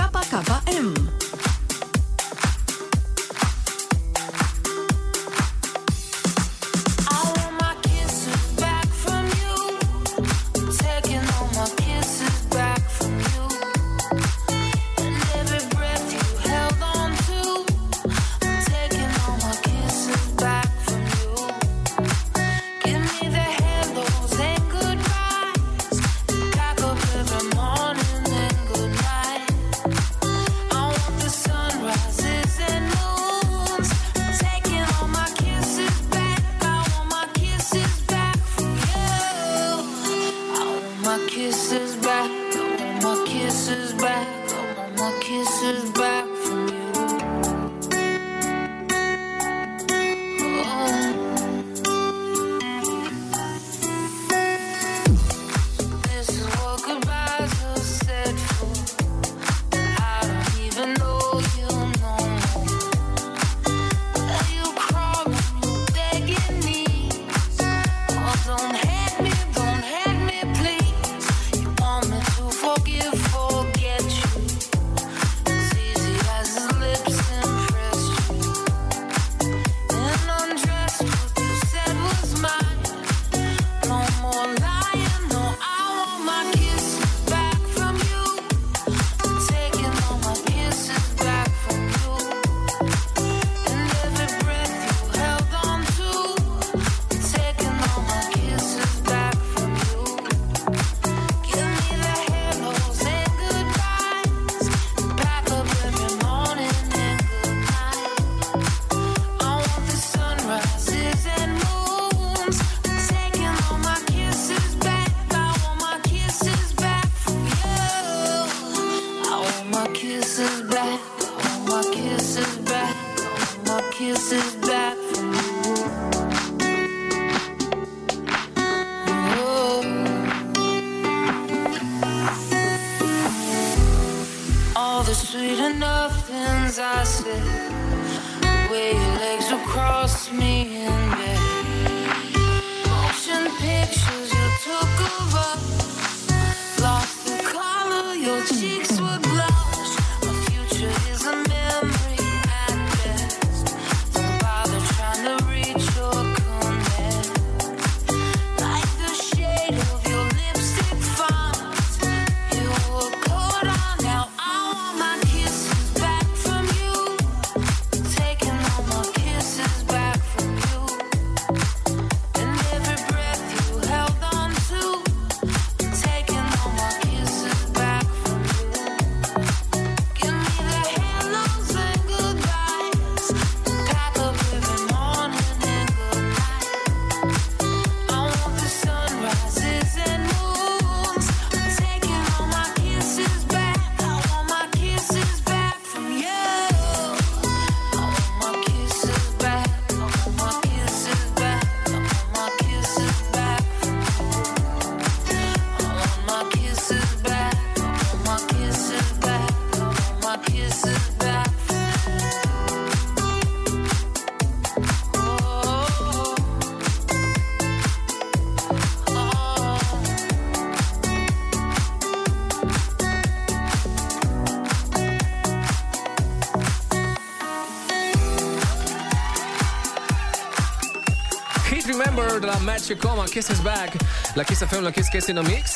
Pat și Coma, Kiss is Back La Kiss FM, la Kiss Kiss in the Mix.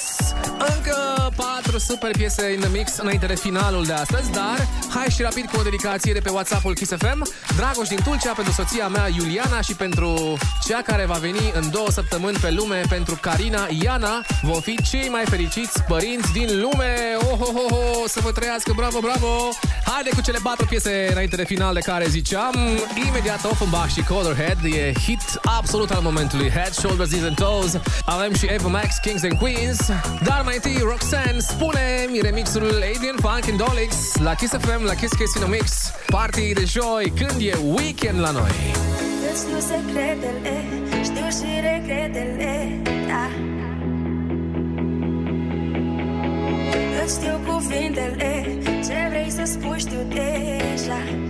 Încă patru super piese in the mix Înainte de finalul de astăzi Dar hai și rapid cu o dedicație de pe WhatsApp-ul Kiss FM Dragoș din Tulcea pentru soția mea Iuliana și pentru cea care va veni în două săptămâni pe lume Pentru Carina, Iana. Vom fi cei mai fericiți părinți din lume. Oh, oh, oh, oh să vă trăiască, bravo, bravo! Haide cu cele patru piese înainte de final de care ziceam. Imediat Offenbach și Colorhead e hit absolut al momentului. Head, Shoulders, Knees and Toes. Avem și Eva Max, Kings and Queens. Dar mai întâi Roxanne spune remixul Alien Funk and Dolix la Kiss FM, la Kiss Kiss Mix. Party de joi, când e weekend la noi. Îți nu secretele, știu și regretele, da. Îți știu cuvintele, resposta eu deixa.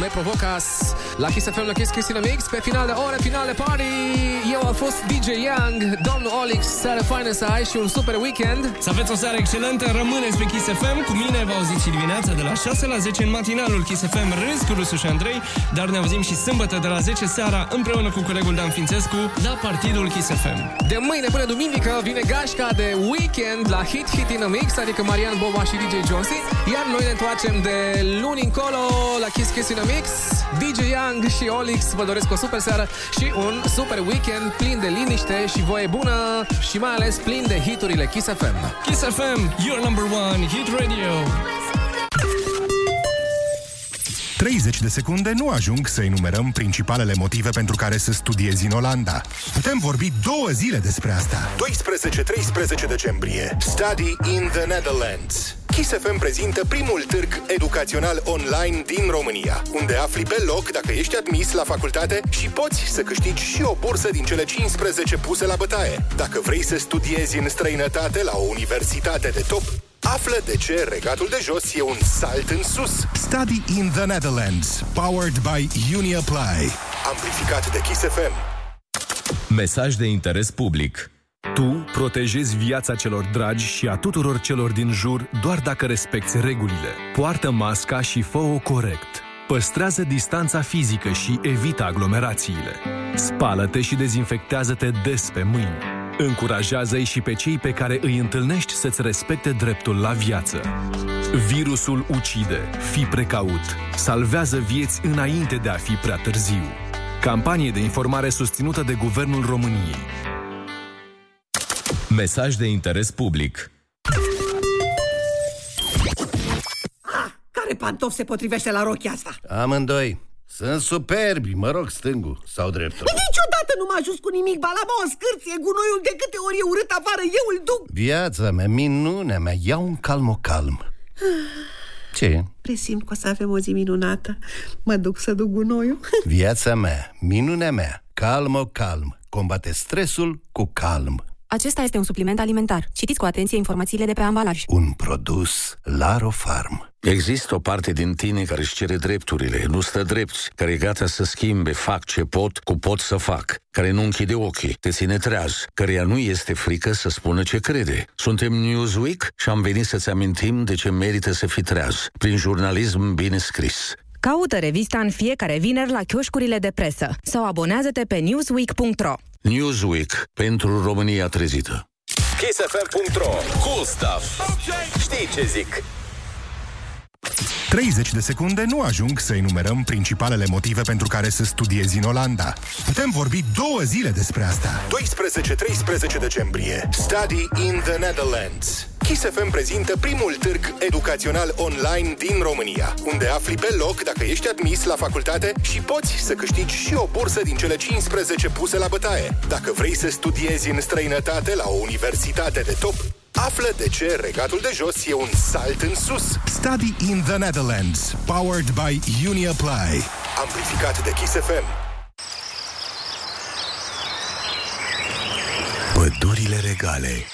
me provocar. La Kiss FM, la Kiss Christina Mix Pe final de ore, final de party. Eu am fost DJ Young, domnul Olix Seară faină să ai și un super weekend. Să aveți o seară excelentă, rămâneți pe Kiss FM Cu mine vă auziți și dimineața de la 6 la 10 în matinalul Kiss FM Râs cu Rusu și Andrei Dar ne auzim și sâmbătă de la 10 seara Împreună cu colegul Dan Fințescu La partidul Kiss FM De mâine până duminică vine gașca de weekend la Hit Hit in a Mix Adică Marian Boba și DJ Jonesy Iar noi ne întoarcem de luni încolo la Kiss Kiss in a Mix DJ Young și Olix vă doresc o super seară și un super weekend plin de liniște și voie bună și mai ales plin de hiturile Kiss FM. Kiss FM, your number one hit radio 30 de secunde nu ajung să enumerăm principalele motive pentru care să studiezi în Olanda. Putem vorbi două zile despre asta. 12-13 decembrie. Study in the Netherlands. Kiss FM prezintă primul târg educațional online din România, unde afli pe loc dacă ești admis la facultate și poți să câștigi și o bursă din cele 15 puse la bătaie. Dacă vrei să studiezi în străinătate la o universitate de top, Află de ce Regatul de Jos e un salt în sus. Study in the Netherlands. Powered by UniApply. Amplificat de Kiss FM. Mesaj de interes public. Tu protejezi viața celor dragi și a tuturor celor din jur doar dacă respecti regulile. Poartă masca și fă-o corect. Păstrează distanța fizică și evită aglomerațiile. Spală-te și dezinfectează-te des pe mâini. Încurajează-i și pe cei pe care îi întâlnești să-ți respecte dreptul la viață. Virusul ucide. Fii precaut. Salvează vieți înainte de a fi prea târziu. Campanie de informare susținută de Guvernul României. Mesaj de interes public. Care pantof se potrivește la rochia asta? Amândoi. Sunt superbi, mă rog, stângul sau dreptul. Niciodată nu m-a ajuns cu nimic, ba la o scârție, gunoiul de câte ori e urât afară, eu îl duc. Viața mea, minunea mea, ia un calmo-calm. Ce e? Presimt că o să avem o zi minunată. Mă duc să duc gunoiul. Viața mea, minunea mea, calmo-calm. Combate stresul cu calm. Acesta este un supliment alimentar. Citiți cu atenție informațiile de pe ambalaj. Un produs Laro Farm. Există o parte din tine care își cere drepturile, nu stă drept, care e gata să schimbe, fac ce pot, cu pot să fac, care nu închide ochii, te ține treaz, căreia nu este frică să spună ce crede. Suntem Newsweek și am venit să-ți amintim de ce merită să fii treaz, prin jurnalism bine scris. Caută revista în fiecare vineri la chioșcurile de presă sau abonează-te pe newsweek.ro. Newsweek pentru România trezită. kissfm.ro Cool stuff. Știi ce zic? 30 de secunde nu ajung să enumerăm principalele motive pentru care să studiezi în Olanda. Putem vorbi două zile despre asta. 12-13 decembrie. Study in the Netherlands. Kiss FM prezintă primul târg educațional online din România, unde afli pe loc dacă ești admis la facultate și poți să câștigi și o bursă din cele 15 puse la bătaie. Dacă vrei să studiezi în străinătate la o universitate de top, Află de ce Regatul de Jos e un salt în sus. Study in the Netherlands. Powered by UniApply. Amplificat de Kiss FM. Pădurile regale.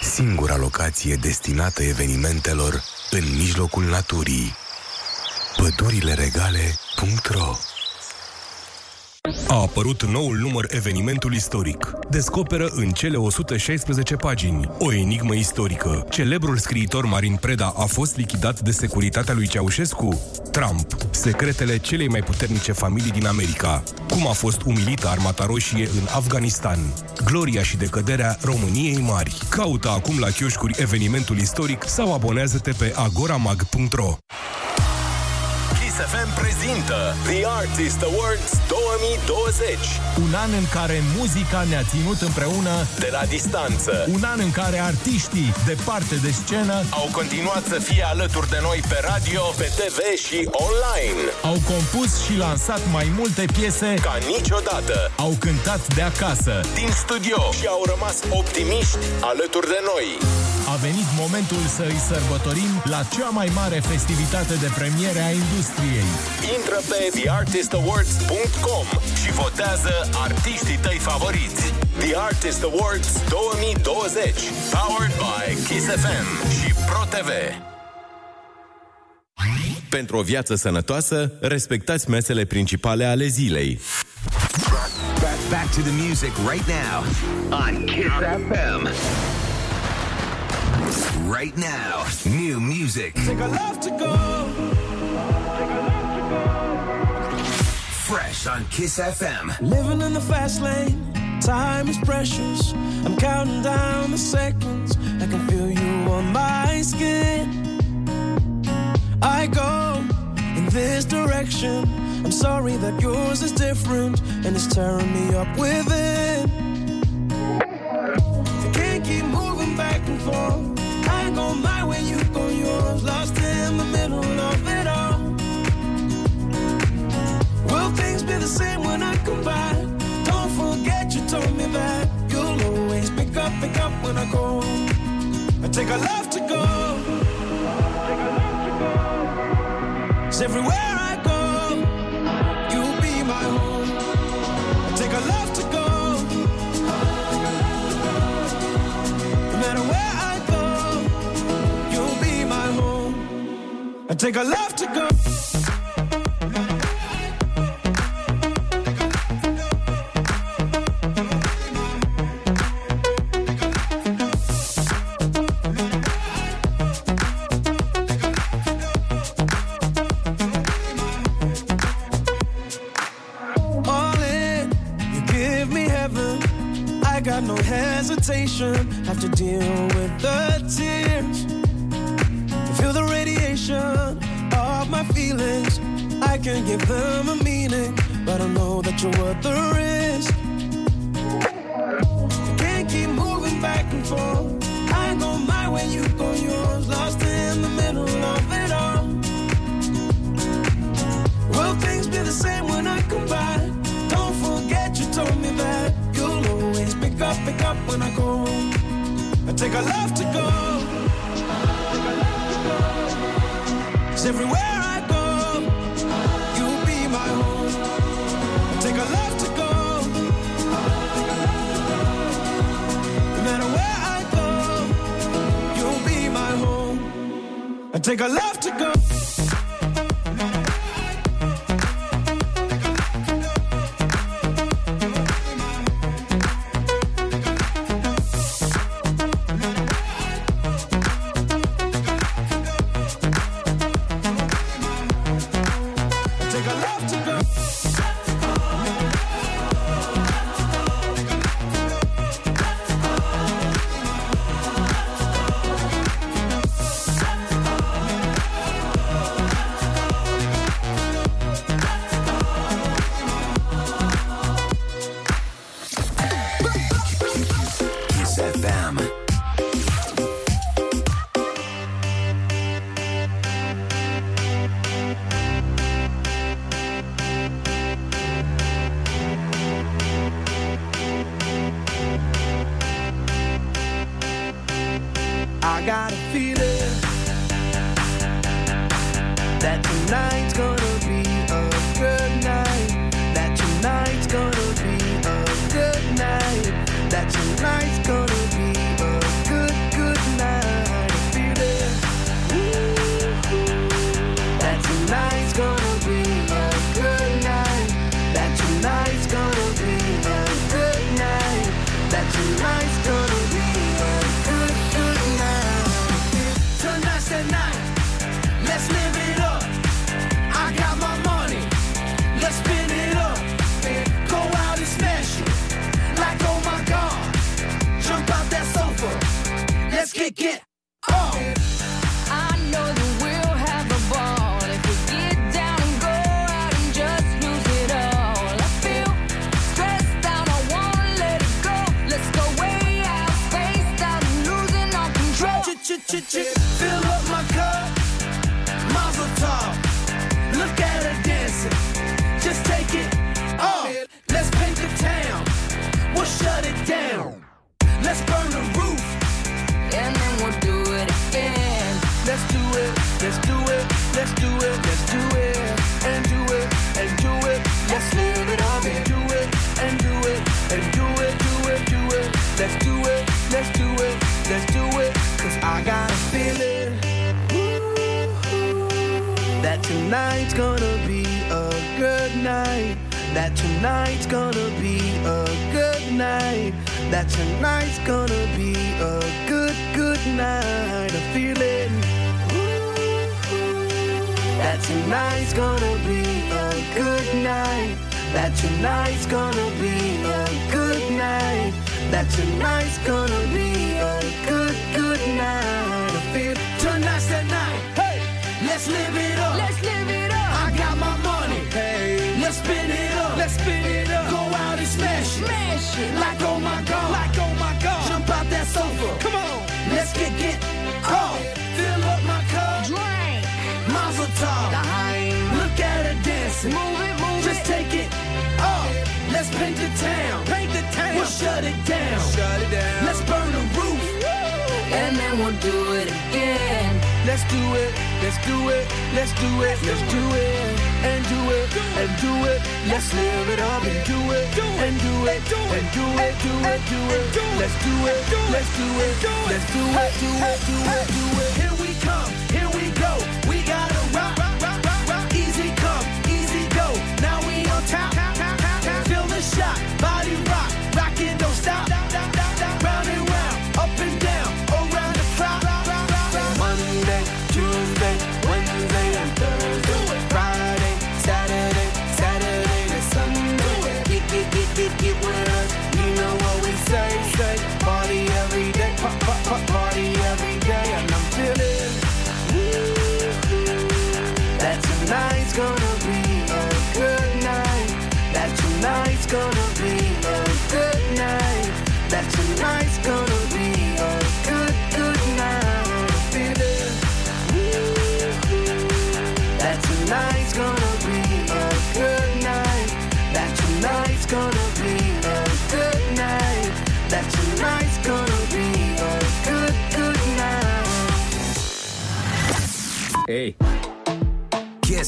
Singura locație destinată evenimentelor în mijlocul naturii. Pădurileregale.ro A apărut noul număr Evenimentul Istoric. Descoperă în cele 116 pagini o enigmă istorică. Celebrul scriitor Marin Preda a fost lichidat de securitatea lui Ceaușescu? Trump. Secretele celei mai puternice familii din America. Cum a fost umilită armata roșie în Afganistan. Gloria și decăderea României mari. Caută acum la chioșcuri Evenimentul Istoric sau abonează-te pe agoramag.ro Kiss FM prezintă The Artist Awards 2020. Un an în care muzica ne-a ținut împreună De la distanță. Un an în care artiștii, departe de scenă, Au continuat să fie alături de noi pe radio, pe TV și online. au compus și lansat mai multe piese Ca niciodată. au cântat de acasă. Din studio și au rămas optimiști alături de noi. A venit momentul să îi sărbătorim la cea mai mare festivitate de premiere a industriei. Intră pe theartistawards.com și votează artiștii tăi favoriți. The Artist Awards 2020. Powered by Kiss FM și Pro TV. Pentru o viață sănătoasă, respectați mesele principale ale zilei. Back, back to the music right now on Kiss FM. Right now, new music. Take a love to go. Fresh on Kiss FM. Living in the fast lane, time is precious. I'm counting down the seconds. I can feel you on my skin. I go in this direction. I'm sorry that yours is different and it's tearing me up within. Same when I come back? Don't forget you told me that you'll always pick up, pick up when I go. I take a love to go. Everywhere I go, you'll be my home. I take a love to go. No matter where I go, you'll be my home. I take a love to go.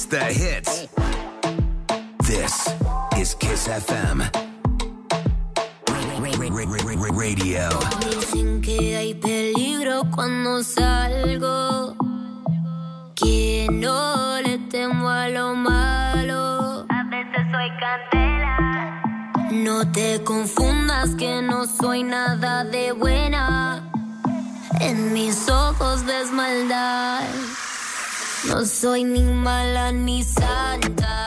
the hits. This is Kiss FM. Radio. Dicen que hay peligro cuando salgo. Que no le temo a lo malo. A veces soy candela. No te confundas que no soy nada de buena. En mis ojos ves maldad. No soy ni mala ni santa.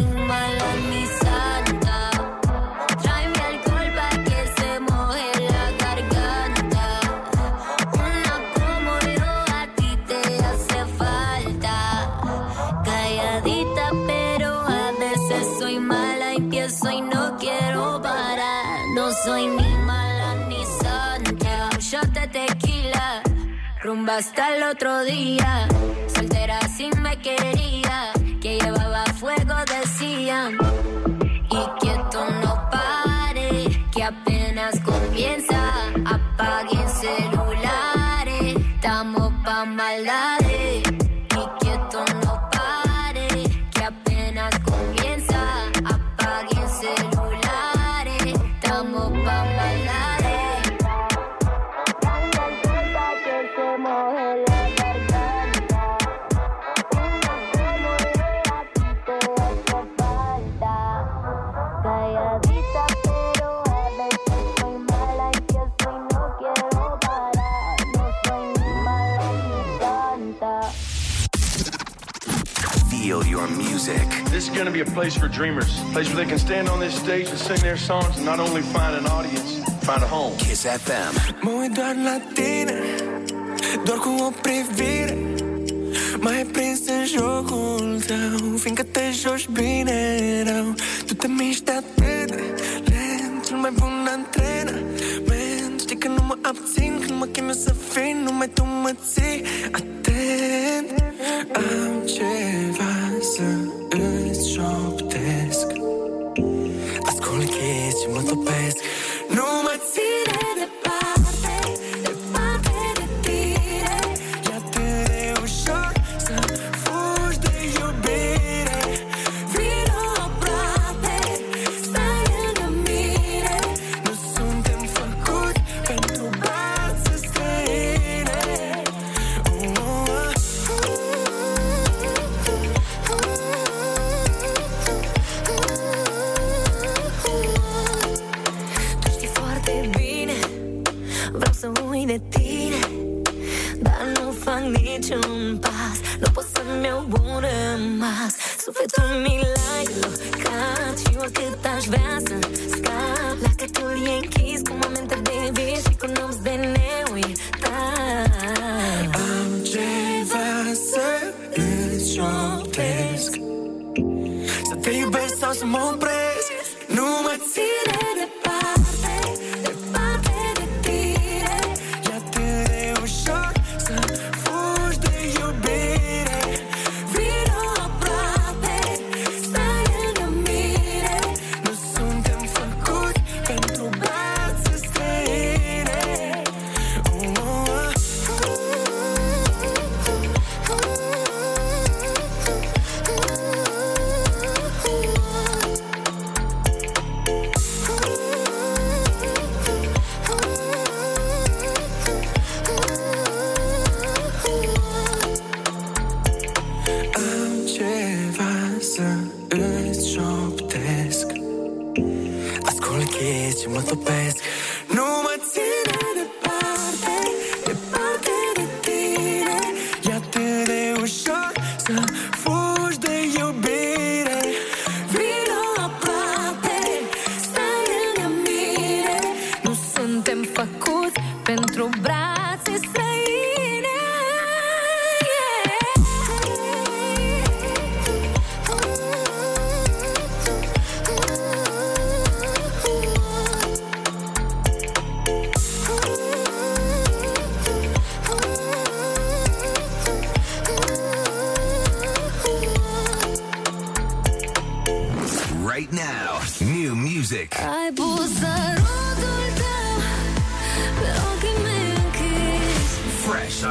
Hasta el otro día, soltera si me quería, que llevaba fuego decían. Y quieto no pare, que apenas comienza, apaguen celulares, estamos pa' maldad. Music. This is going to be a place for dreamers, a place where they can stand on this stage and sing their songs and not only find an audience, find a home. Kiss FM. Mă uit doar la tine Doar cu o privire M-ai prins în jocul tău Fiindcă te joci bine rău Tu te miști atât de lent Cel mai bun antrenament Știi că nu mă abțin Când mă chem eu să fii Numai tu mă ții. Atent Am ceva să îți șoptesc. Ascult chestii și mă topesc. Nu mă ține departe Departe niciun pas. Nu pot să-mi iau un rămas Sufletul mi l-ai blocat Și oricât aș vrea să scap Lacătul e închis cu momente de vis Și cu nopți de neuitat. Am ceva să îți șoptesc. Să te iubesc sau să mă opresc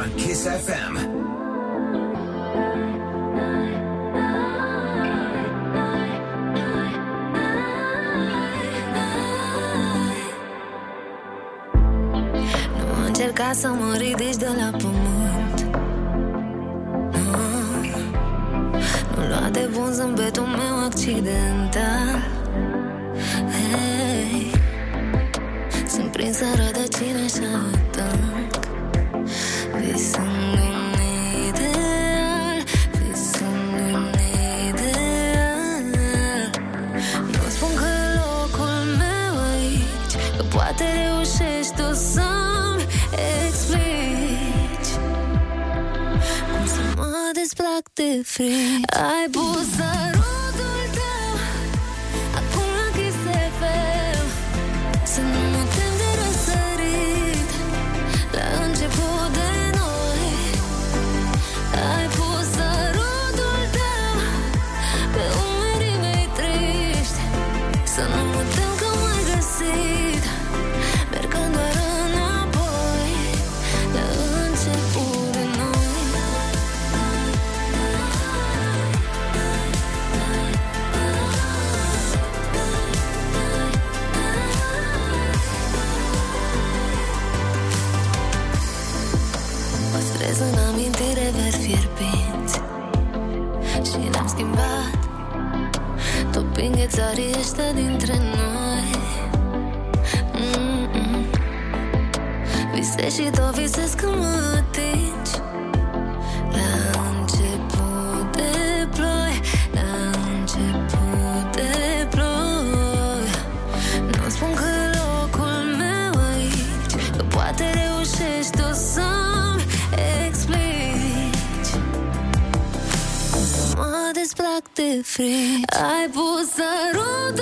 on Kiss FM. Nu încerca să mă ridici de la pământ Nu, nu lua de bun zâmbetul meu accidental Hey, sunt prinsă în rădăcină poate reușești tu să-mi explici Cum să mă desplac de frici Ai pus sărutul departe dintre noi. Mm-mm. Visez și tot visez când mă atingi La început de ploi La început de ploi. Nu spun că locul meu aici Că poate reușești tu să-mi explici. Mă desplac de frici. Ai pus să rud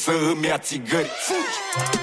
să îmi ia țigări Fugi!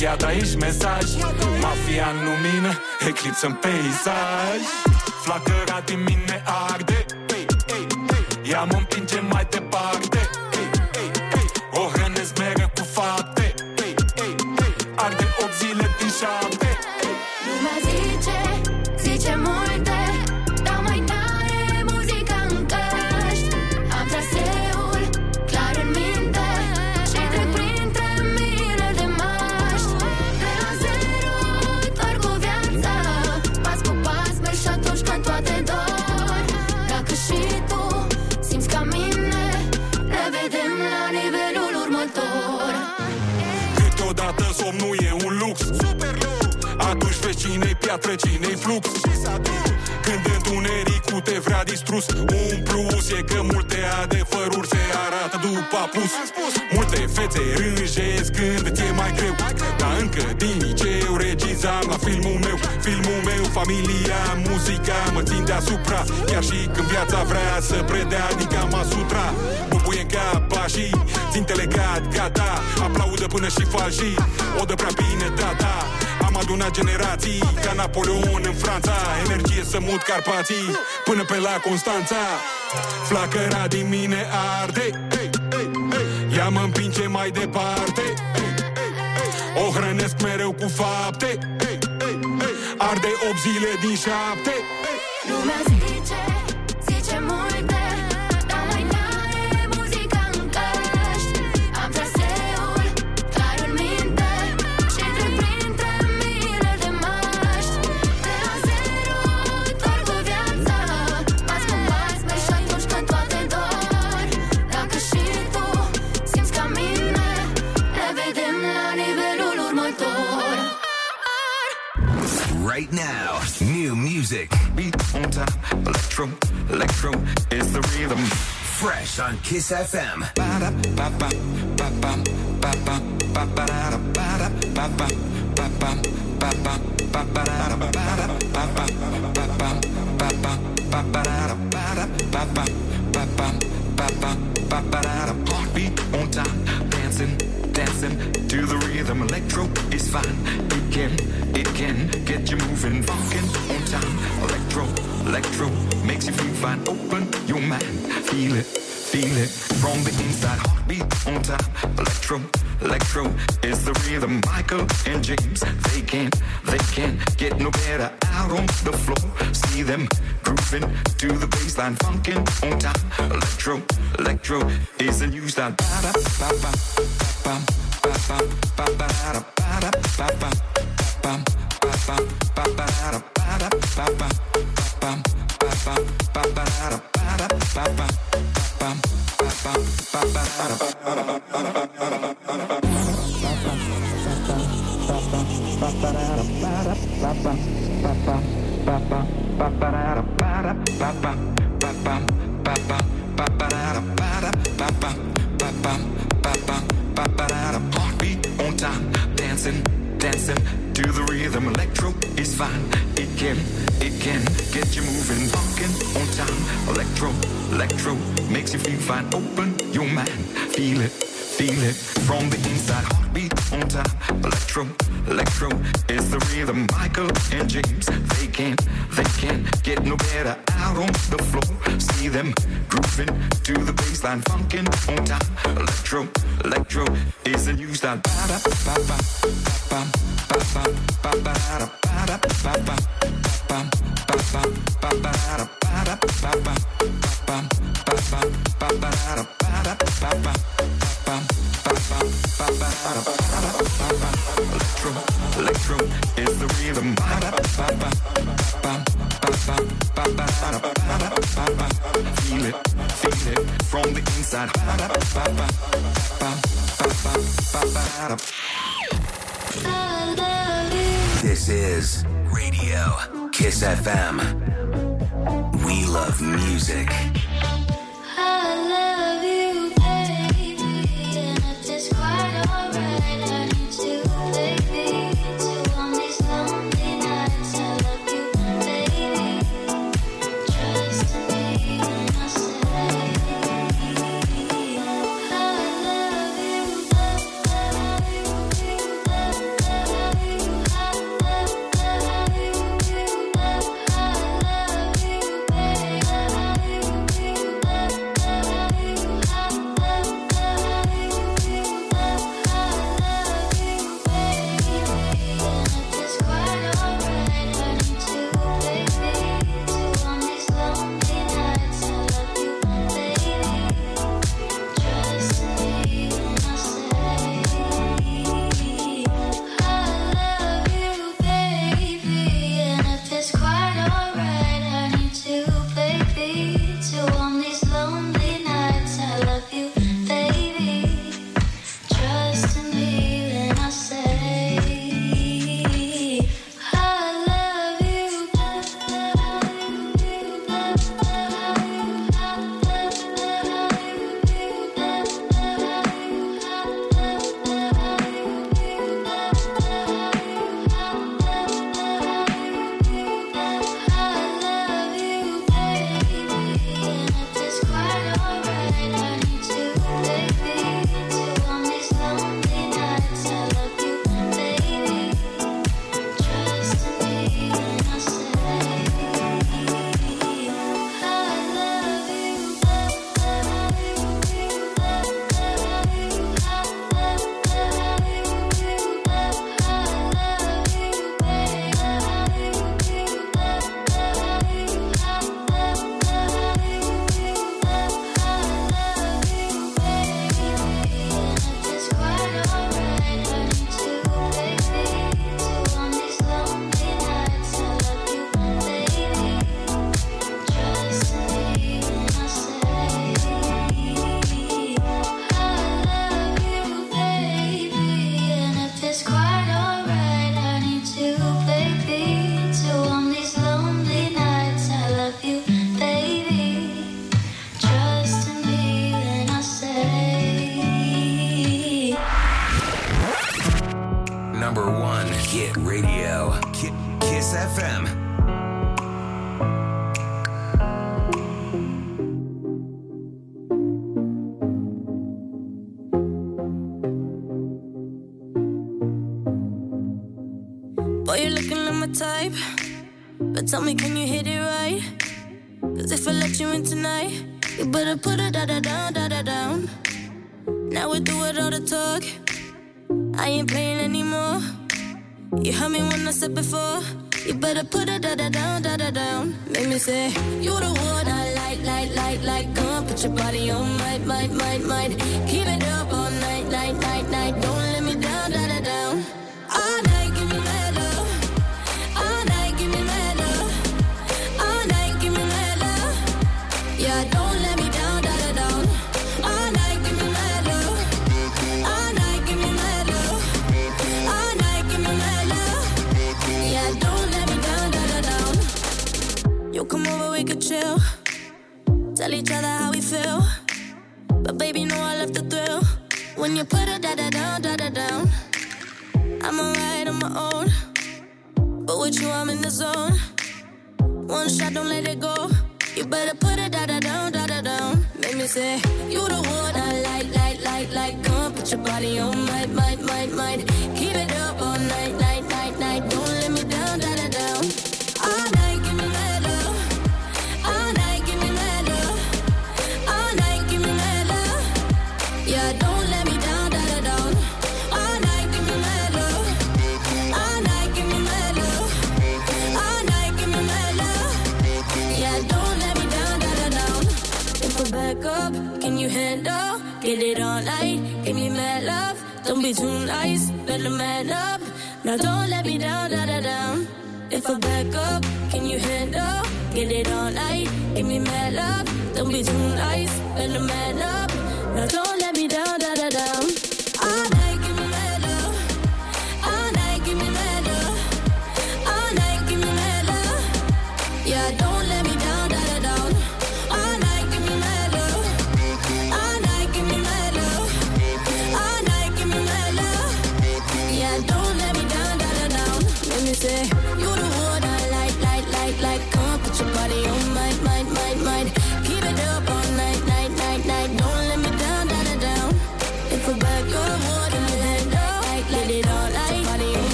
Iată aici mesaj. Mafia în lumină, eclipsă în peisaj. Flacăra din mine arde. Ea mă împinge mai departe. muzica mă țin deasupra Chiar și când viața vrea să predea adică din cama sutra. Bubuie în cap și ținte legat, gata. Aplaudă până și falși, o dă prea bine data am adunat generații Ca Napoleon în Franța. Energie să mut Carpații Până pe la Constanța. Flacăra din mine arde Ea mă împinge mai departe O hrănesc mereu cu fapte arde 8 zile din 7 on Kiss FM. I'm funkin'.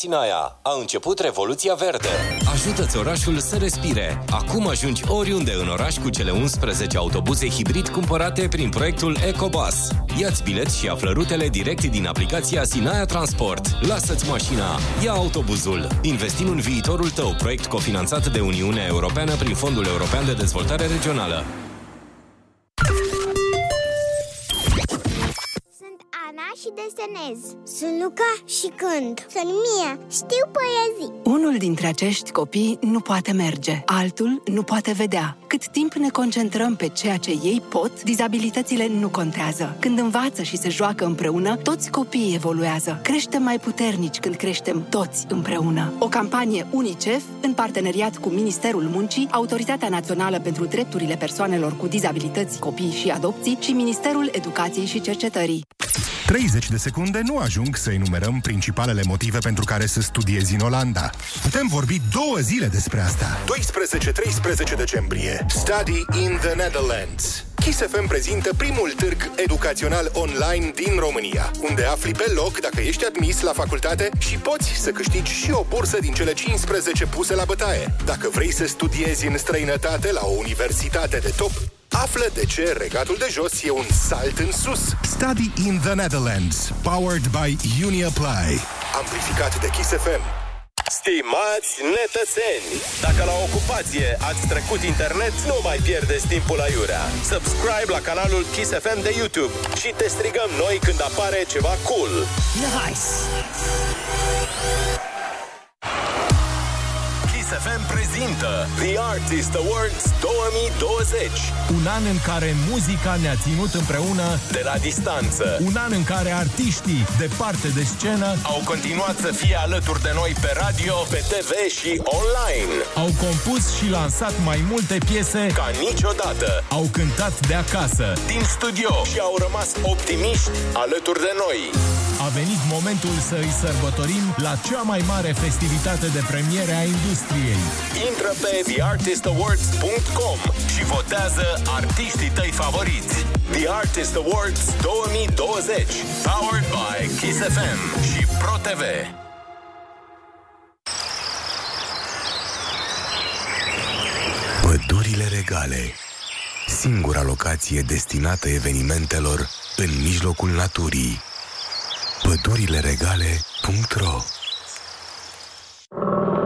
Sinaia. A început Revoluția Verde. Ajută-ți orașul să respire. Acum ajungi oriunde în oraș cu cele 11 autobuze hibrid cumpărate prin proiectul EcoBus. Ia-ți bilet și află rutele direct din aplicația Sinaia Transport. Lasă-ți mașina, ia autobuzul. Investim în viitorul tău, proiect cofinanțat de Uniunea Europeană prin Fondul European de Dezvoltare Regională. Sunt Ana și desenez. Sunt Luca și cânt. Sunt Mia. Știu poezii. Unul dintre acești copii nu poate merge, altul nu poate vedea. Cât timp ne concentrăm pe ceea ce ei pot, dizabilitățile nu contează. Când învață și se joacă împreună, toți copiii evoluează. Creștem mai puternici când creștem toți împreună. O campanie UNICEF, în parteneriat cu Ministerul Muncii, Autoritatea Națională pentru Drepturile Persoanelor cu Dizabilități, Copii și Adopții și Ministerul Educației și Cercetării. 30 de secunde nu ajung să enumerăm principalele motive pentru care să studiezi în Olanda. Putem vorbi două zile despre asta. 12-13 decembrie. Study in the Netherlands. Kiss FM prezintă primul târg educațional online din România, unde afli pe loc dacă ești admis la facultate și poți să câștigi și o bursă din cele 15 puse la bătaie. Dacă vrei să studiezi în străinătate la o universitate de top, Află de ce Regatul de Jos e un salt în sus. Study in the Netherlands. Powered by UniApply. Amplificat de Kiss FM. Stimați netățeni! Dacă la ocupație ați trecut internet, nu mai pierdeți timpul aiurea. Subscribe la canalul Kiss FM de YouTube și te strigăm noi când apare ceva cool. Nice! Kiss FM prezintă The Artist Awards 2020 Un an în care muzica ne-a ținut împreună De la distanță. Un an în care artiștii, departe de scenă Au continuat să fie alături de noi pe radio, pe TV și online. Au compus și lansat mai multe piese Ca niciodată. Au cântat de acasă. Din studio. Și au rămas optimiști alături de noi. A venit momentul să îi sărbătorim la cea mai mare festivitate de premiere a industriei Intră pe theartistawards.com și votează artiștii tăi favoriți. The Artist Awards 2020, powered by Kiss FM și Pro TV. Pădurile regale. Singura locație destinată evenimentelor în mijlocul naturii. Pădurileregale.ro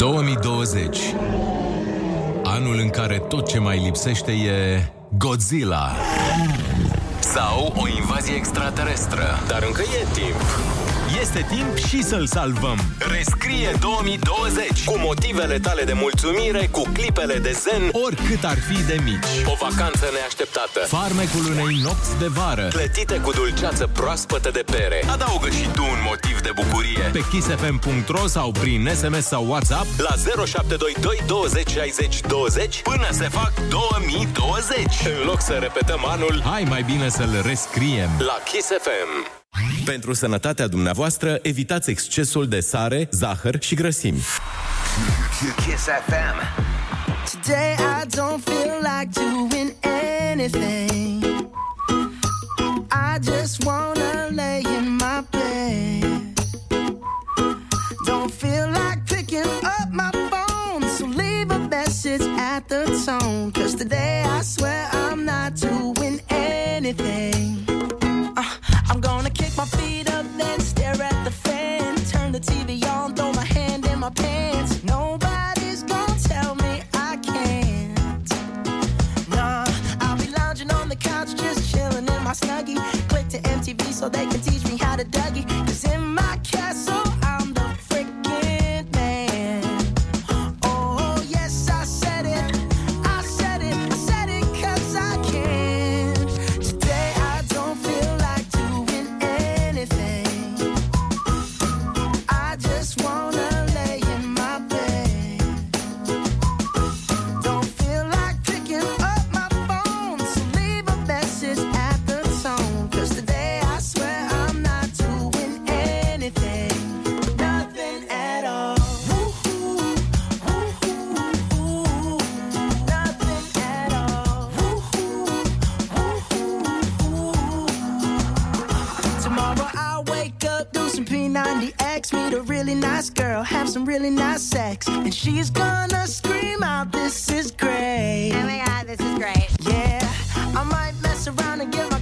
2020 Anul în care tot ce mai lipsește e Godzilla Sau o invazie extraterestră. Dar încă e timp. Este timp și să-l salvăm. Rescrie 2020 cu motivele tale de mulțumire, cu clipele de zen, Oricât ar fi de mici o vacanță neașteptată. Farmecul unei nopți de vară Clătite cu dulceață proaspătă de pere. Adaugă și tu un motiv de bucurie. Pe kissfm.ro sau prin SMS sau WhatsApp La 0722 20 60 20 până se fac 2020. În loc să repetăm anul Hai mai bine să-l rescriem la Kiss FM. Pentru sănătatea dumneavoastră, evitați excesul de sare, zahăr și grăsimi. Kiss FM. Today I don't feel like doing anything. I just wanna lay in my bed. Don't feel like picking up my phone, so leave a message at the tone. Cause today I swear I'm so they can really nice girl, have some really nice sex, and she's gonna scream out, "This is great!" Oh my god, this is great. Yeah, I might mess around and get